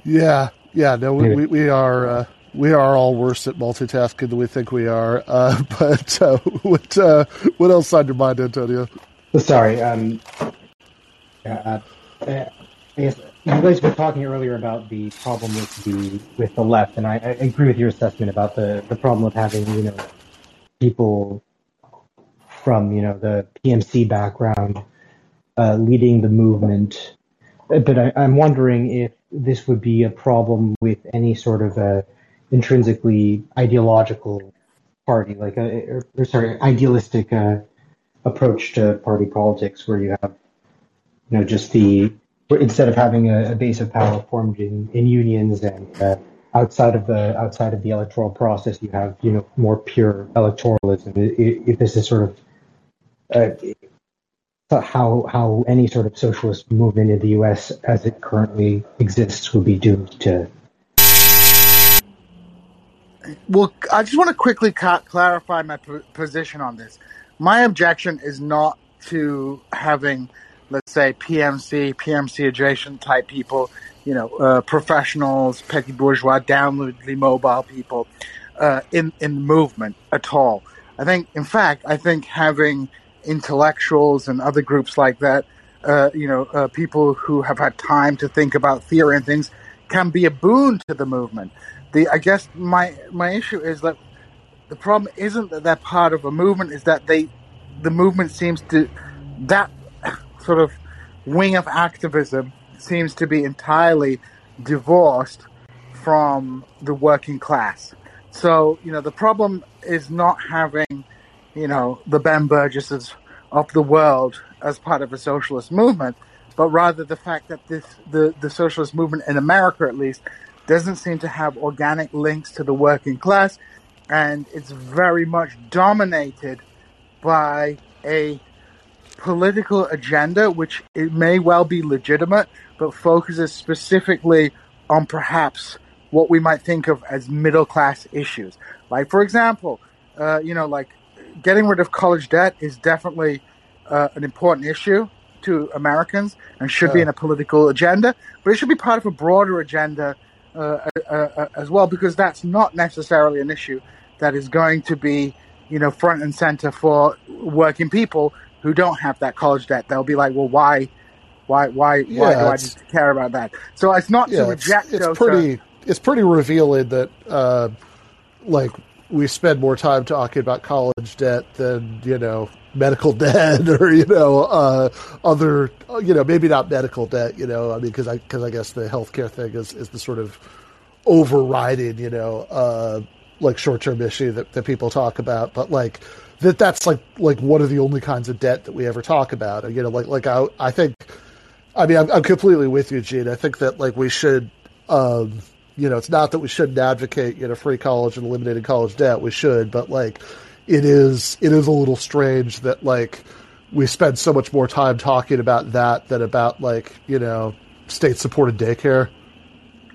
Yeah, yeah. No, we, we, we are uh, we are all worse at multitasking than we think we are. Uh, <laughs> but uh, what uh, what else on your mind, Antonio? Sorry. Um, uh, I guess you guys were talking earlier about the problem with the with the left, and I, I agree with your assessment about the, the problem of having you know people from you know the PMC background uh, leading the movement. But I, I'm wondering if this would be a problem with any sort of a intrinsically ideological party, like a or, or sorry, idealistic uh, approach to party politics, where you have you know just the instead of having a, a base of power formed in, in unions and uh, outside of the outside of the electoral process, you have you know more pure electoralism. If this is sort of uh, how how any sort of socialist movement in the U.S. as it currently exists would be doomed to. Well, I just want to quickly ca- clarify my p- position on this. My objection is not to having, let's say, PMC, PMC adjacent type people you know, uh, professionals, petty bourgeois, downwardly mobile people uh, in in the movement at all. I think, in fact, I think having intellectuals and other groups like that, uh, you know, uh, people who have had time to think about theory and things, can be a boon to the movement. The I guess my my issue is that the problem isn't that they're part of a movement; is that they the movement seems to that sort of wing of activism seems to be entirely divorced from the working class. So, you know, the problem is not having, you know, the Ben Burgises of the world as part of a socialist movement, but rather the fact that this the, the socialist movement in America at least doesn't seem to have organic links to the working class and it's very much dominated by a political agenda which it may well be legitimate but focuses specifically on perhaps what we might think of as middle class issues. Like, for example, uh, you know, like getting rid of college debt is definitely uh, an important issue to Americans and should be in a political agenda, but it should be part of a broader agenda Uh, uh, uh, as well because that's not necessarily an issue that is going to be, you know, front and center for working people who don't have that college debt. They'll be like, well, why? Why why Yeah, why do I it's- need to care about that? So it's not yeah, to it's, reject it's those, pretty it's pretty revealing that uh, like we spend more time talking about college debt than you know medical <laughs> debt or you know uh, other you know maybe not medical debt you know I mean because I because I guess the healthcare thing is is the sort of overriding you know uh, like short term issue that, that people talk about but like that that's like like one of the only kinds of debt that we ever talk about you know like like I I think I mean, I'm, I'm completely with you, Djene. I think that like we should, um, you know, it's not that we shouldn't advocate you know free college and eliminating college debt. We should, but like it is it is a little strange that like we spend so much more time talking about that than about like you know state supported daycare.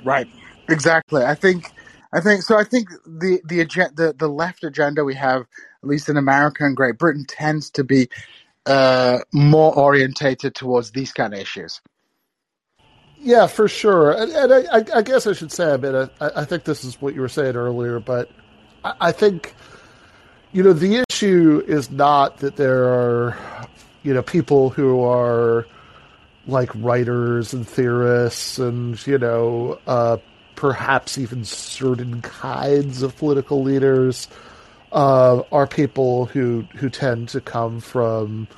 Right. Exactly. I think. I think so. I think the the agenda, the, left agenda we have, at least in America and Great Britain, tends to be uh, more orientated towards these kind of issues. Yeah, for sure. And, and I, I, guess I should say, I mean, I, I think this is what you were saying earlier, but I, I think, you know, the issue is not that there are, you know, people who are like writers and theorists and, you know, uh, perhaps even certain kinds of political leaders uh, are people who, who tend to come from,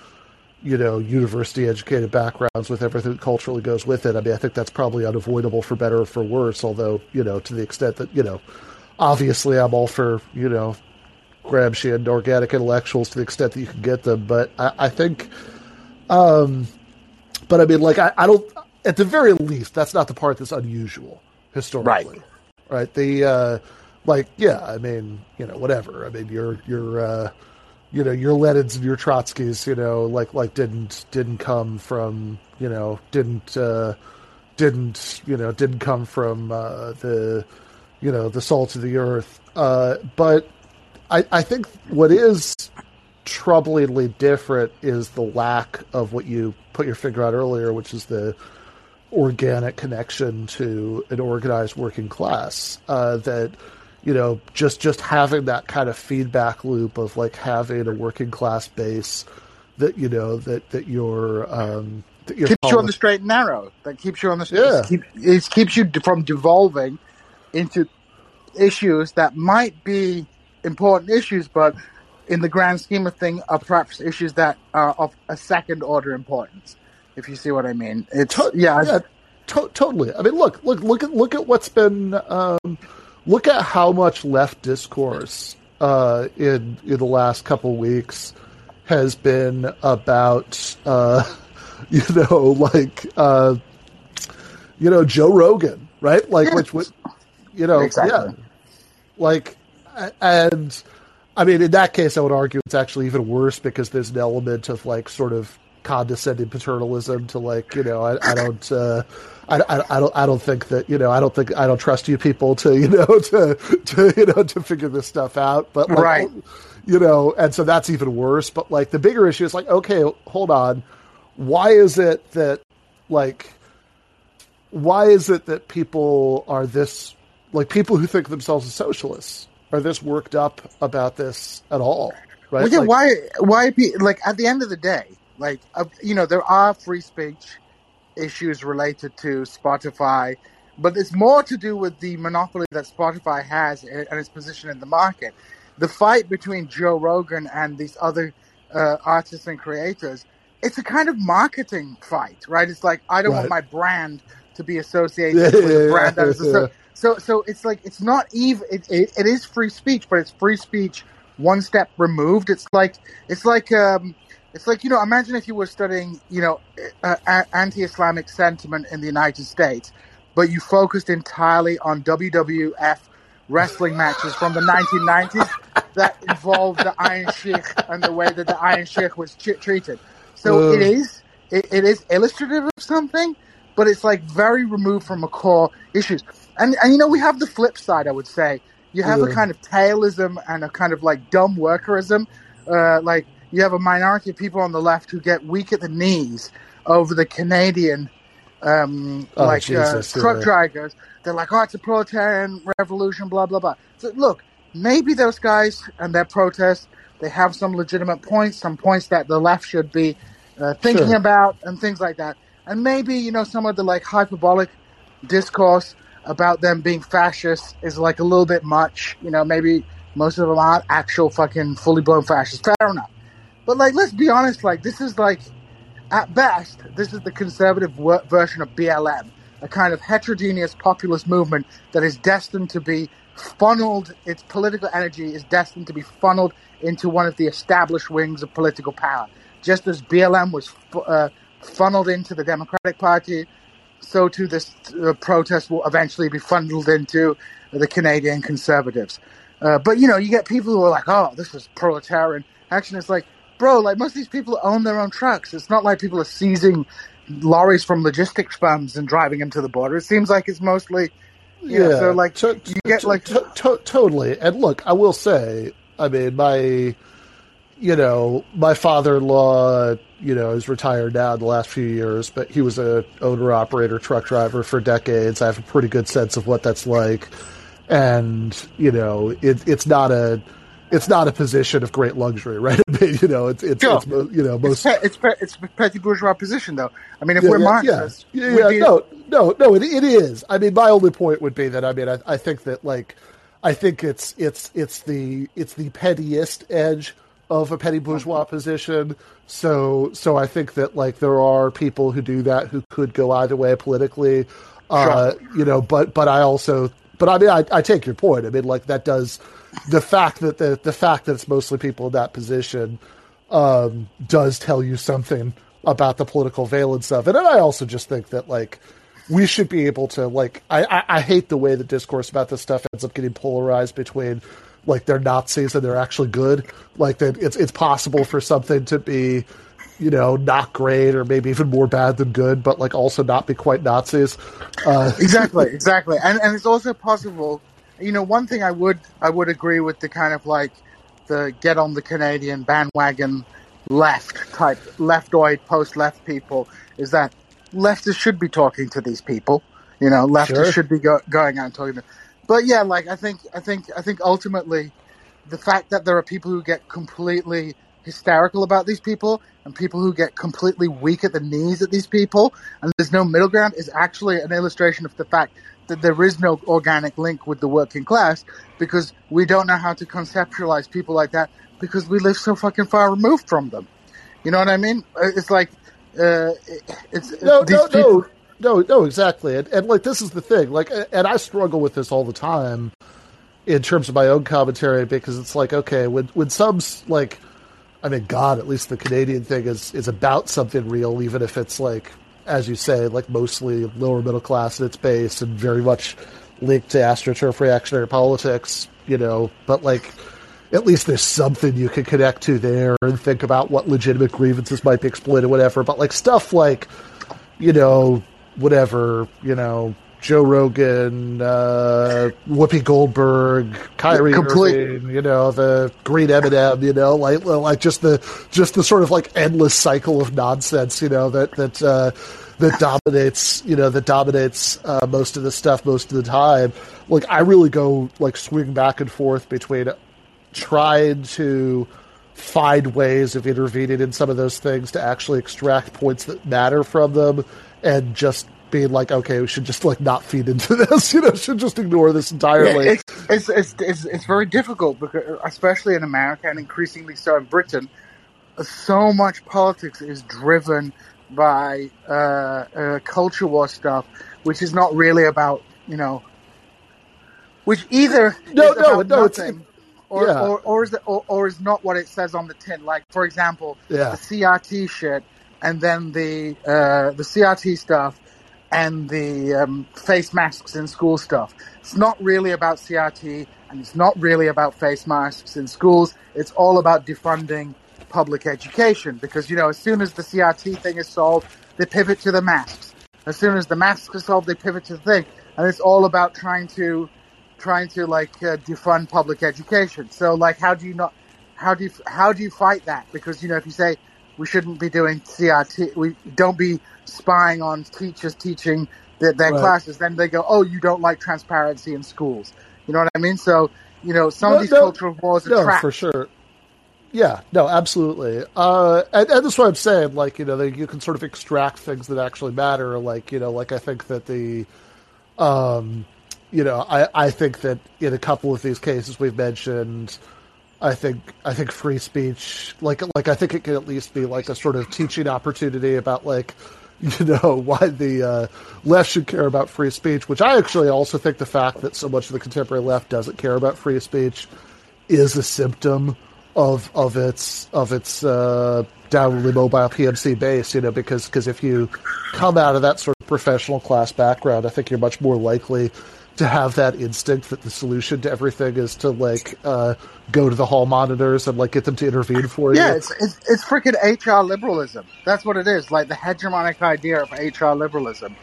you know, university educated backgrounds with everything that culturally goes with it. I mean, I think that's probably unavoidable for better or for worse, although, you know, to the extent that, you know, obviously I'm all for, you know, Gramsci and organic intellectuals to the extent that you can get them. But I, I think, um, but I mean, like, I, I don't, at the very least, that's not the part that's unusual historically. Right. The, uh, like, yeah, I mean, you know, whatever. I mean, you're, you're, uh, you know your Lenins and your Trotskys, you know, like like didn't didn't come from you know didn't uh, didn't you know didn't come from uh, the you know the salt of the earth. Uh, but I, I think what is troublingly different is the lack of what you put your finger on earlier, which is the organic connection to an organized working class. Uh, that you know, just just having that kind of feedback loop of like having a working class base that you know that that you're um, that you're keeps you on the straight and narrow. That keeps you on the Yeah. Keep, it keeps you from devolving into issues that might be important issues, but in the grand scheme of things, are perhaps issues that are of a second order importance. If you see what I mean, it's To- yeah, yeah, to- totally. I mean, look, look, look at look at what's been. Um, look at how much left discourse uh, in in the last couple weeks has been about, uh, <laughs> you know, like uh, you know Joe Rogan, right? Like Yeah. which, which you know, Exactly. yeah, like and. I mean, in that case, I would argue it's actually even worse because there's an element of like sort of condescending paternalism to like you know I, I don't uh, I, I, I don't I don't think that you know I don't think I don't trust you people to you know <laughs> to to you know to figure this stuff out but like, Right. you know and so that's even worse but like the bigger issue is like okay hold on why is it that like why is it that people are this like people who think of themselves as socialists are this worked up about this at all right Well, yeah, Like- why? Why? Be, like at the end of the day, like uh, you know, there are free speech issues related to Spotify, but it's more to do with the monopoly that Spotify has and its position in the market. The fight between Joe Rogan and these other uh, artists and creators, it's a kind of marketing fight, right? It's like I don't want my brand to be <laughs> associated Yeah, with a yeah, brand that is yeah. so so it's like it's not even it, it, it is free speech but it's free speech one step removed it's like it's like um it's like you know imagine if you were studying you know uh, anti-islamic sentiment in the united states but you focused entirely on wwf wrestling matches from the 1990s that involved the iron sheikh and the way that the iron sheikh was ch- treated so it is it, it is illustrative of something but it's like very removed from a core issues. And and you know we have the flip side. I would say you have a kind of tailism and a kind of like dumb workerism. Uh, like you have a minority of people on the left who get weak at the knees over the Canadian um, Oh, like Jesus, uh, truck drivers. They're like, oh, it's a proletarian revolution, blah blah blah. So look, maybe those guys and their protests they have some legitimate points, some points that the left should be uh, thinking Sure. about, and things like that. And maybe you know some of the like hyperbolic discourse about them being fascists is like a little bit much. You know, maybe most of them aren't actual fucking fully blown fascists. Fair enough. But like, let's be honest. Like, this is like, at best, this is the conservative version of BLM, a kind of heterogeneous populist movement that is destined to be funneled. Its political energy is destined to be funneled into one of the established wings of political power, just as BLM was uh, funneled into the Democratic Party. So too, this uh, protest will eventually be funneled into the Canadian Conservatives. Uh, but you know, you get people who are like, "Oh, this is proletarian action." It's like, bro, like most of these people own their own trucks. It's not like people are seizing lorries from logistics firms and driving them to the border. It seems like it's mostly, you know, so like to- you get to- like to- to- totally. And look, I will say, I mean, my, you know, my father-in-law, you know, is retired now in the last few years, but he was a owner operator truck driver for decades. I have a pretty good sense of what that's like, and you know, it, it's not a. It's not a position of great luxury, right? <laughs> I mean, you know, it's it's, Sure. it's you know it's most pe- it's pe- it's a petty bourgeois position, though. I mean, if yeah, we're yeah, Marxists, yeah, yeah, be- no, no, no, it, it is. I mean, my only point would be that I mean, I, I think that like, I think it's it's it's the it's the pettiest edge of a petty bourgeois position. So so I think that like there are people who do that who could go either way politically, uh, you know. But but I also but I mean I, I take your point. I mean like that does the fact that the the fact that it's mostly people in that position um, does tell you something about the political valence of it. And I also just think that like we should be able to like I, I, I hate the way the discourse about this stuff ends up getting polarized between like they're Nazis and they're actually good. Like that it's it's possible for something to be you know not great or maybe even more bad than good, but like also not be quite Nazis. Uh, exactly, <laughs> exactly, and and it's also possible. You know, one thing I would I would agree with the kind of like the get on the Canadian bandwagon left type leftoid post left people is that leftists should be talking to these people. You know, leftists Sure. should be go, going out and talking to them. But yeah, like I think I think I think ultimately the fact that there are people who get completely hysterical about these people and people who get completely weak at the knees at these people and there's no middle ground is actually an illustration of the fact that there is no organic link with the working class because we don't know how to conceptualize people like that because we live so fucking far removed from them. You know what I mean? Uh, It's like uh, it's no, no, people. no, no, no, exactly. And, and like this is the thing. Like, and I struggle with this all the time in terms of my own commentary because it's like, okay, when when subs like, I mean, God, at least the Canadian thing is is about something real, even if it's like, as you say, like mostly lower middle class at its base and very much linked to astroturf reactionary politics, you know. But like, at least there's something you can connect to there and think about what legitimate grievances might be exploited, whatever. But like stuff like, you know, whatever, you know, Joe Rogan, uh, Whoopi Goldberg, Kyrie Complete. Irving, you know, the Green M&M, you know, like like just the just the sort of like endless cycle of nonsense, you know, that that uh, that dominates, you know, that dominates uh, most of the stuff most of the time. Like I really go like swing back and forth between trying to find ways of intervening in some of those things to actually extract points that matter from them and just being like, okay, we should just like not feed into <laughs> this, you know, should just ignore this entirely. Yeah, it's, it's, it's, it's, it's very difficult because, especially in America and increasingly so in Britain, so much politics is driven by uh, uh, culture war stuff, which is not really about you know, which either No, is no, no, it's- nothing, or, yeah. or or is or, or is not what it says on the tin. Like for example, Yeah. the CRT shit, and then the uh, the CRT stuff, and the um, face masks in school stuff. It's not really about CRT, and it's not really about face masks in schools. It's all about defunding public education because you know as soon as the CRT thing is solved, they pivot to the masks. As soon as the masks are solved, they pivot to the thing, and it's all about trying to trying to like uh, defund public education. So like, how do you not? How do you how do you fight that? Because you know if you say we shouldn't be doing CRT, we don't be spying on teachers teaching their, their Right. classes, then they go, oh, you don't like transparency in schools. You know what I mean? So you know some No, of these no, cultural wars are no, trapped. for sure. Yeah, no, absolutely. Uh, and, and that's what I'm saying. Like, you know, that you can sort of extract things that actually matter. Like, you know, like I think that the, um, you know, I, I think that in a couple of these cases we've mentioned, I think I think free speech, like like I think it can at least be like a sort of teaching opportunity about like, <laughs> you know, why the uh, left should care about free speech. Which I actually also think the fact that so much of the contemporary left doesn't care about free speech is a symptom of of its of its uh, downwardly mobile PMC base. You know, because because if you come out of that sort of professional class background, I think you're much more likely to have that instinct that the solution to everything is to like uh, go to the hall monitors and like get them to intervene for you. Yeah, it's it's, it's freaking HR liberalism. That's what it is. Like the hegemonic idea of HR liberalism,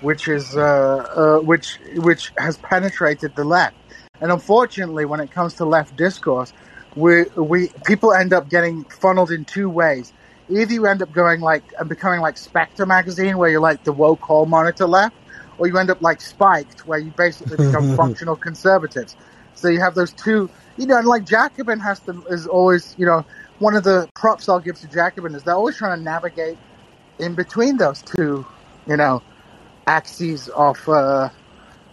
which is uh, uh, which which has penetrated the left. And unfortunately, when it comes to left discourse, we we people end up getting funneled in two ways. Either you end up going like and becoming like Spectre magazine, where you're like the woke hall monitor left, or you end up like Spiked, where you basically become <laughs> functional conservatives. So you have those two, you know, and like Jacobin has to is always, you know, one of the props I'll give to Jacobin is they're always trying to navigate in between those two, you know, axes of uh,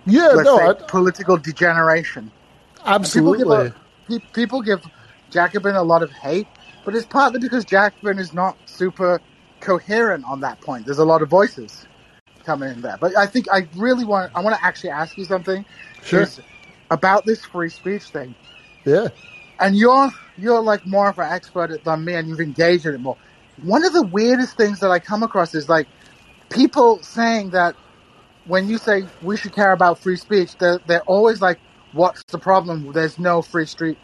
yeah, let's no, say I, political degeneration. People absolutely. give, a, pe- people give Jacobin a lot of hate, but it's partly because Jacobin is not super coherent on that point. There's a lot of voices coming in there. But I think I really want I want to actually ask you something Sure. about this free speech thing. yeah, And you're you're like more of an expert than me and you've engaged in it more. One of the weirdest things that I come across is like people saying that when you say we should care about free speech, they're, they're always like, what's the problem? There's no free street,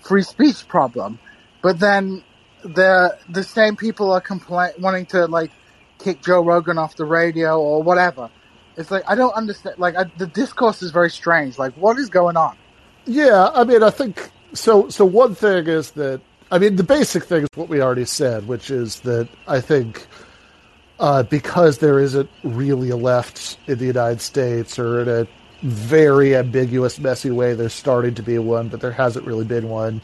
free speech problem. But then the, the same people are complain, wanting to like kick Joe Rogan off the radio or whatever. It's like, I don't understand. Like, I, the discourse is very strange. Like, what is going on? Yeah, I mean, I think so. So one thing is that I mean, the basic thing is what we already said, which is that I think uh, because there isn't really a left in the United States, or in a very ambiguous, messy way, there's starting to be one, but there hasn't really been one.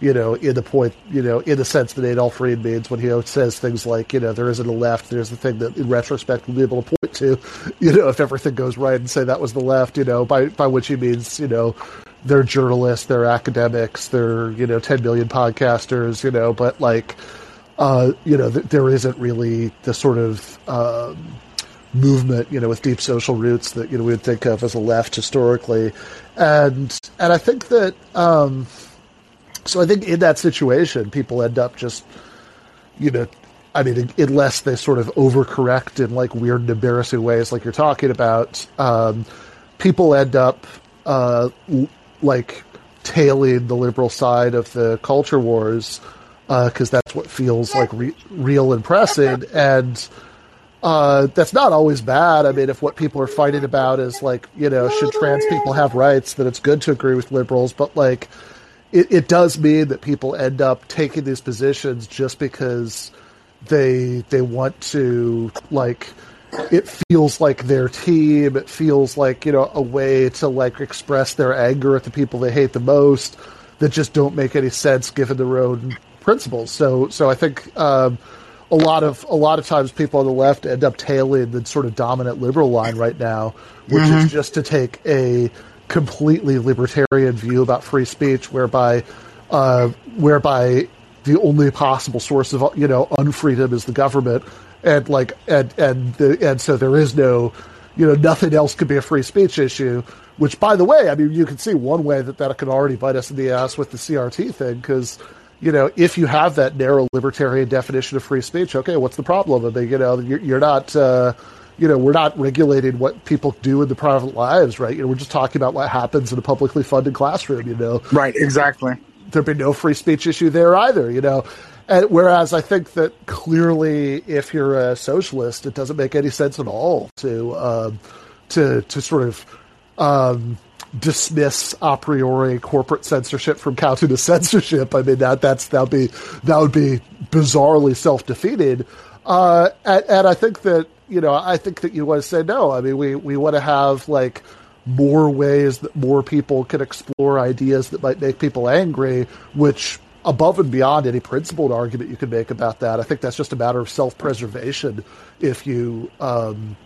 You know, in the point, you know, in the sense that Adolph Reed means when he says things like, you know, there isn't a left. There's the thing that, in retrospect, we'll be able to point to, you know, if everything goes right, and say that was the left. You know, by by which he means, you know, they're journalists, they're academics, they're you know 10 million podcasters, you know, but like, uh, you know, th- there isn't really the sort of um, movement, you know, with deep social roots that you know we would think of as a left historically, and and I think that um, so I think in that situation, people end up just you know. I mean, unless they sort of overcorrect in like weird and embarrassing ways, like you're talking about, um, people end up uh, like tailing the liberal side of the culture wars because uh, that's what feels like re- real and pressing. <laughs> And uh, that's not always bad. I mean, if what people are fighting about is like, you know, should trans people have rights, then it's good to agree with liberals. But like, it, it does mean that people end up taking these positions just because they they want to like. It feels like their team. It feels like you know a way to like express their anger at the people they hate the most that just don't make any sense given their own principles. So so I think. Um, a lot of a lot of times people on the left end up tailing the sort of dominant liberal line right now, which mm-hmm. is just to take a completely libertarian view about free speech, whereby uh, whereby the only possible source of you know unfreedom is the government, and like and and the, and so there is no you know nothing else could be a free speech issue. Which, by the way, I mean you can see one way that that could already bite us in the ass with the CRT thing because you know, if you have that narrow libertarian definition of free speech, okay, what's the problem? I mean, you know, you're, you're not, uh, you know, we're not regulating what people do in the private lives, right? You know, we're just talking about what happens in a publicly funded classroom, you know. Right, exactly. There'd be no free speech issue there either, you know. And whereas I think that clearly, if you're a socialist, it doesn't make any sense at all to um, to to sort of um, dismiss a priori corporate censorship from counting as censorship. I mean that that's that would be that would be bizarrely self defeated. Uh, and, and I think that you know I think that you want to say no. I mean we we want to have like more ways that more people can explore ideas that might make people angry, which above and beyond any principled argument you could make about that. I think that's just a matter of self preservation. If you um,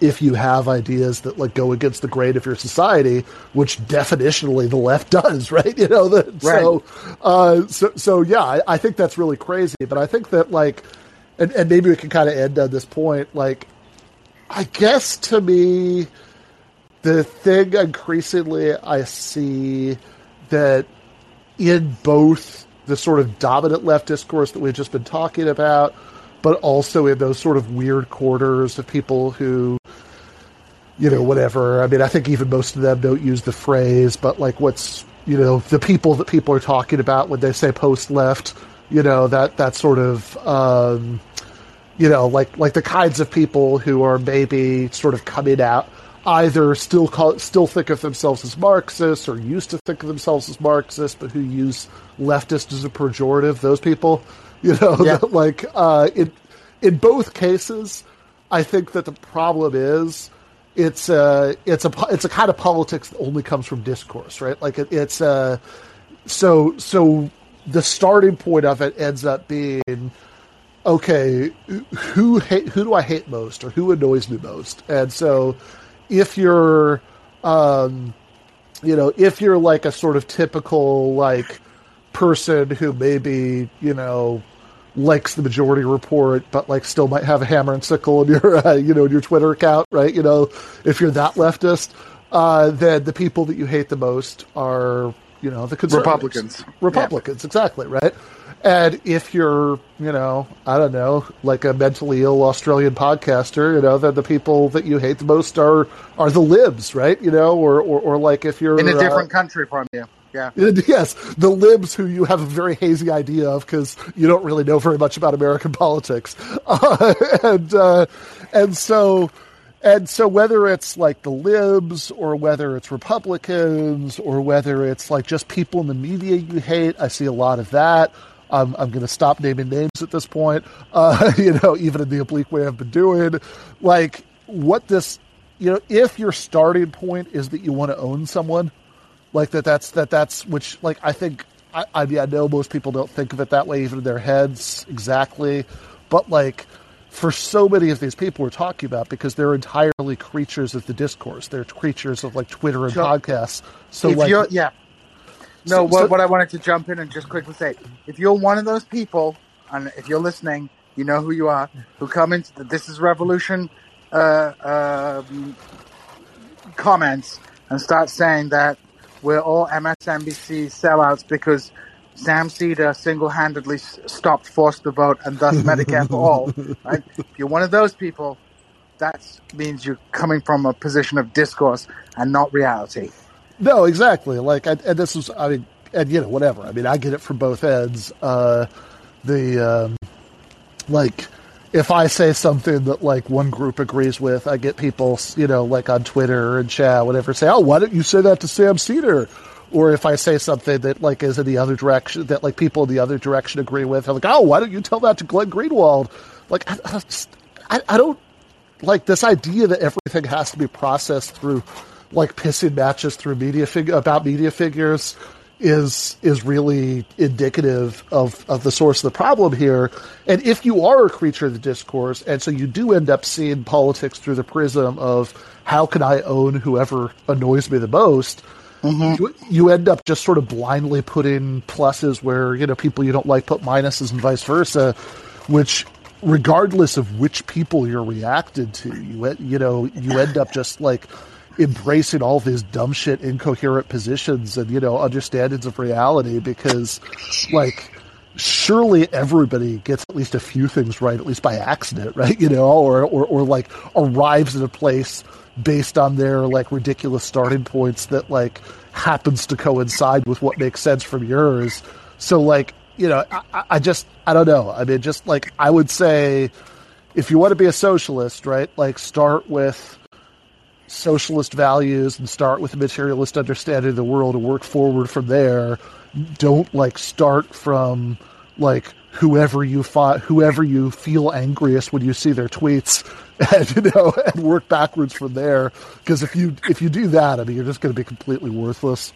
if you have ideas that like go against the grain of your society, which definitionally the left does, <laughs> right? You know, the, right. so, uh, so, so yeah, I, I, think that's really crazy. But I think that like, and, and maybe we can kind of end on this point. Like, I guess to me, the thing increasingly I see that in both the sort of dominant left discourse that we've just been talking about, but also in those sort of weird quarters of people who you know, whatever. I mean, I think even most of them don't use the phrase, but like what's, you know, the people that people are talking about when they say post left, you know, that, that sort of, um, you know, like, like the kinds of people who are maybe sort of coming out, either still call, still think of themselves as Marxists or used to think of themselves as Marxists, but who use leftist as a pejorative. Those people, <laughs> you know, yeah. <laughs> like uh, in in both cases, I think that the problem is it's a it's a it's a kind of politics that only comes from discourse, right? Like it, it's a so so the starting point of it ends up being okay, who hate, who do I hate most or who annoys me most? And so if you're um you know, if you're like a sort of typical like person who maybe, you know, likes the majority report, but like still might have a hammer and sickle in your <laughs> uh, you know in your Twitter account, right? You know, if you're that leftist, uh, then the people that you hate the most are you know the Republicans. Republicans, yeah. exactly, right? And if you're, you know, I don't know, like a mentally ill Australian podcaster, you know, then the people that you hate the most are are the libs, right? You know, or or, or like if you're in a different uh, country from you. Yeah. <laughs> Yes, the libs who you have a very hazy idea of because you don't really know very much about American <laughs> politics, uh, <laughs> and uh, and so and so whether it's like the libs or whether it's Republicans or whether it's like just people in the media you hate, I see a lot of that. I'm, I'm going to stop naming names at this point. Uh, <laughs> you know, even in the oblique way I've been doing, like what this, you know, if your starting point is that you want to own someone like that that's that that's which like I think I, I mean I know most people don't think of it that way even in their heads exactly, but like for so many of these people we're talking about because they're entirely creatures of the discourse. They're creatures of like Twitter and podcasts. So if like you're, yeah. No, so, what, so, what I wanted to jump in and just quickly say, if you're one of those people, and if you're listening, you know who you are, who come into the, this is revolution uh, um, comments and start saying that we're all MSNBC sellouts because Sam Seder single-handedly stopped forced the vote and thus Medicare for all. <laughs> Right? If you're one of those people, that means you're coming from a position of discourse and not reality. No, exactly. Like, and, and this was, I mean, and you know, whatever. I mean, I get it from both ends. Uh, the um, like, if I say something that like one group agrees with, I get people, you know, like on Twitter and chat, whatever, say, "Oh, why don't you say that to Sam Seder?" Or if I say something that like is in the other direction, that like people in the other direction agree with, I'm like, "Oh, why don't you tell that to Glenn Greenwald?" Like, I, I, just, I, I don't like this idea that everything has to be processed through like pissing matches through media fig- about media figures is is really indicative of, of the source of the problem here. And if you are a creature of the discourse, and so you do end up seeing politics through the prism of how can I own whoever annoys me the most, mm-hmm. you, you end up just sort of blindly putting pluses where you know people you don't like put minuses and vice versa, which regardless of which people you're reacted to, you you know you end up just like embracing all these dumb shit, incoherent positions and you know understandings of reality because like surely everybody gets at least a few things right, at least by accident, right? <laughs> You know, or or, or like arrives at a place based on their like ridiculous starting points that like happens to coincide with what makes sense from yours. So like, you know, I- I, just I don't know. I mean, just like I would say, if you want to be a socialist, right? Like start with socialist values and start with a materialist understanding of the world and work forward from there. Don't like start from like whoever you fi- whoever you feel angriest when you see their tweets <laughs> and you know and work backwards from there because if you if you do that I mean you're just going to be completely worthless.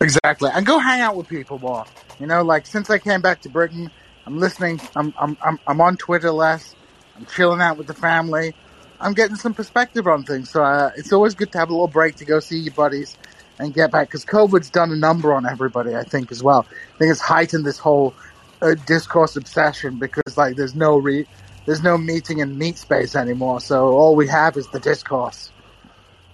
Exactly, and go hang out with people more. You know, like since I came back to Britain, I'm listening. I'm I'm I'm, I'm on Twitter less. I'm chilling out with the family. I'm getting some perspective on things. So uh, it's always good to have a little break to go see your buddies and get back because COVID's done a number on everybody. I think as well. I think it's heightened this whole uh, discourse obsession because like there's no re there's no meeting in meat space anymore. So all we have is the discourse.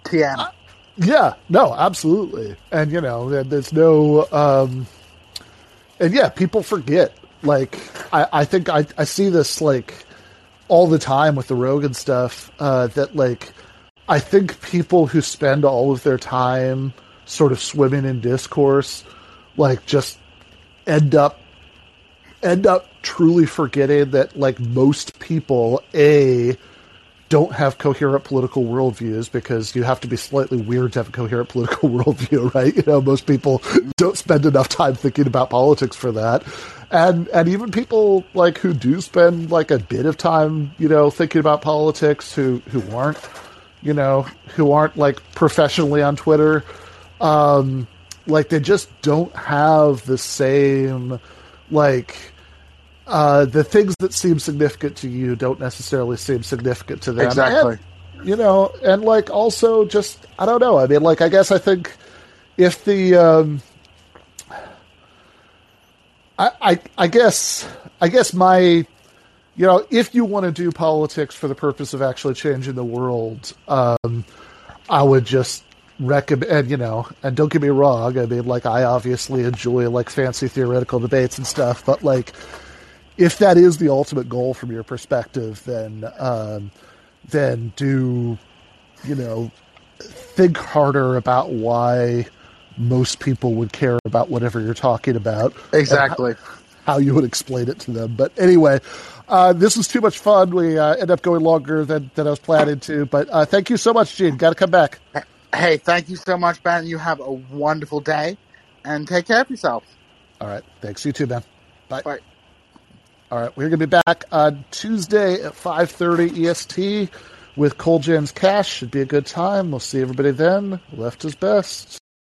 TM. Yeah, no, absolutely. And you know, there's no um and yeah, people forget. Like I, I think I, I see this like all the time with the Rogan stuff, uh, that like I think people who spend all of their time sort of swimming in discourse, like just end up end up truly forgetting that like most people, A, don't have coherent political worldviews because you have to be slightly weird to have a coherent political <laughs> worldview, right? You know, most people don't spend enough time thinking about politics for that. And and even people like who do spend like a bit of time, you know, thinking about politics who who aren't, you know, who aren't like professionally on Twitter, um, like they just don't have the same like uh, the things that seem significant to you don't necessarily seem significant to them. Exactly. And, you know, and like also just I don't know. I mean, like I guess I think if the um, I, I I guess I guess my you know if you want to do politics for the purpose of actually changing the world, um, I would just recommend you know and don't get me wrong i mean like i obviously enjoy like fancy theoretical debates and stuff but like if that is the ultimate goal from your perspective, then um, then do you know think harder about why most people would care about whatever you're talking about. Exactly. How you would explain it to them. But anyway, uh, this was too much fun. We uh, end up going longer than, than I was planning to. But uh, thank you so much, Djene. Got to come back. Hey, thank you so much, Ben. You have a wonderful day, and take care of yourself. All right. Thanks. You too, Ben. Bye. Bye. All right, we're going to be back on Tuesday at 5:30 EST with Cole Jam's Cash. Should be a good time. We'll see everybody then. Left is best.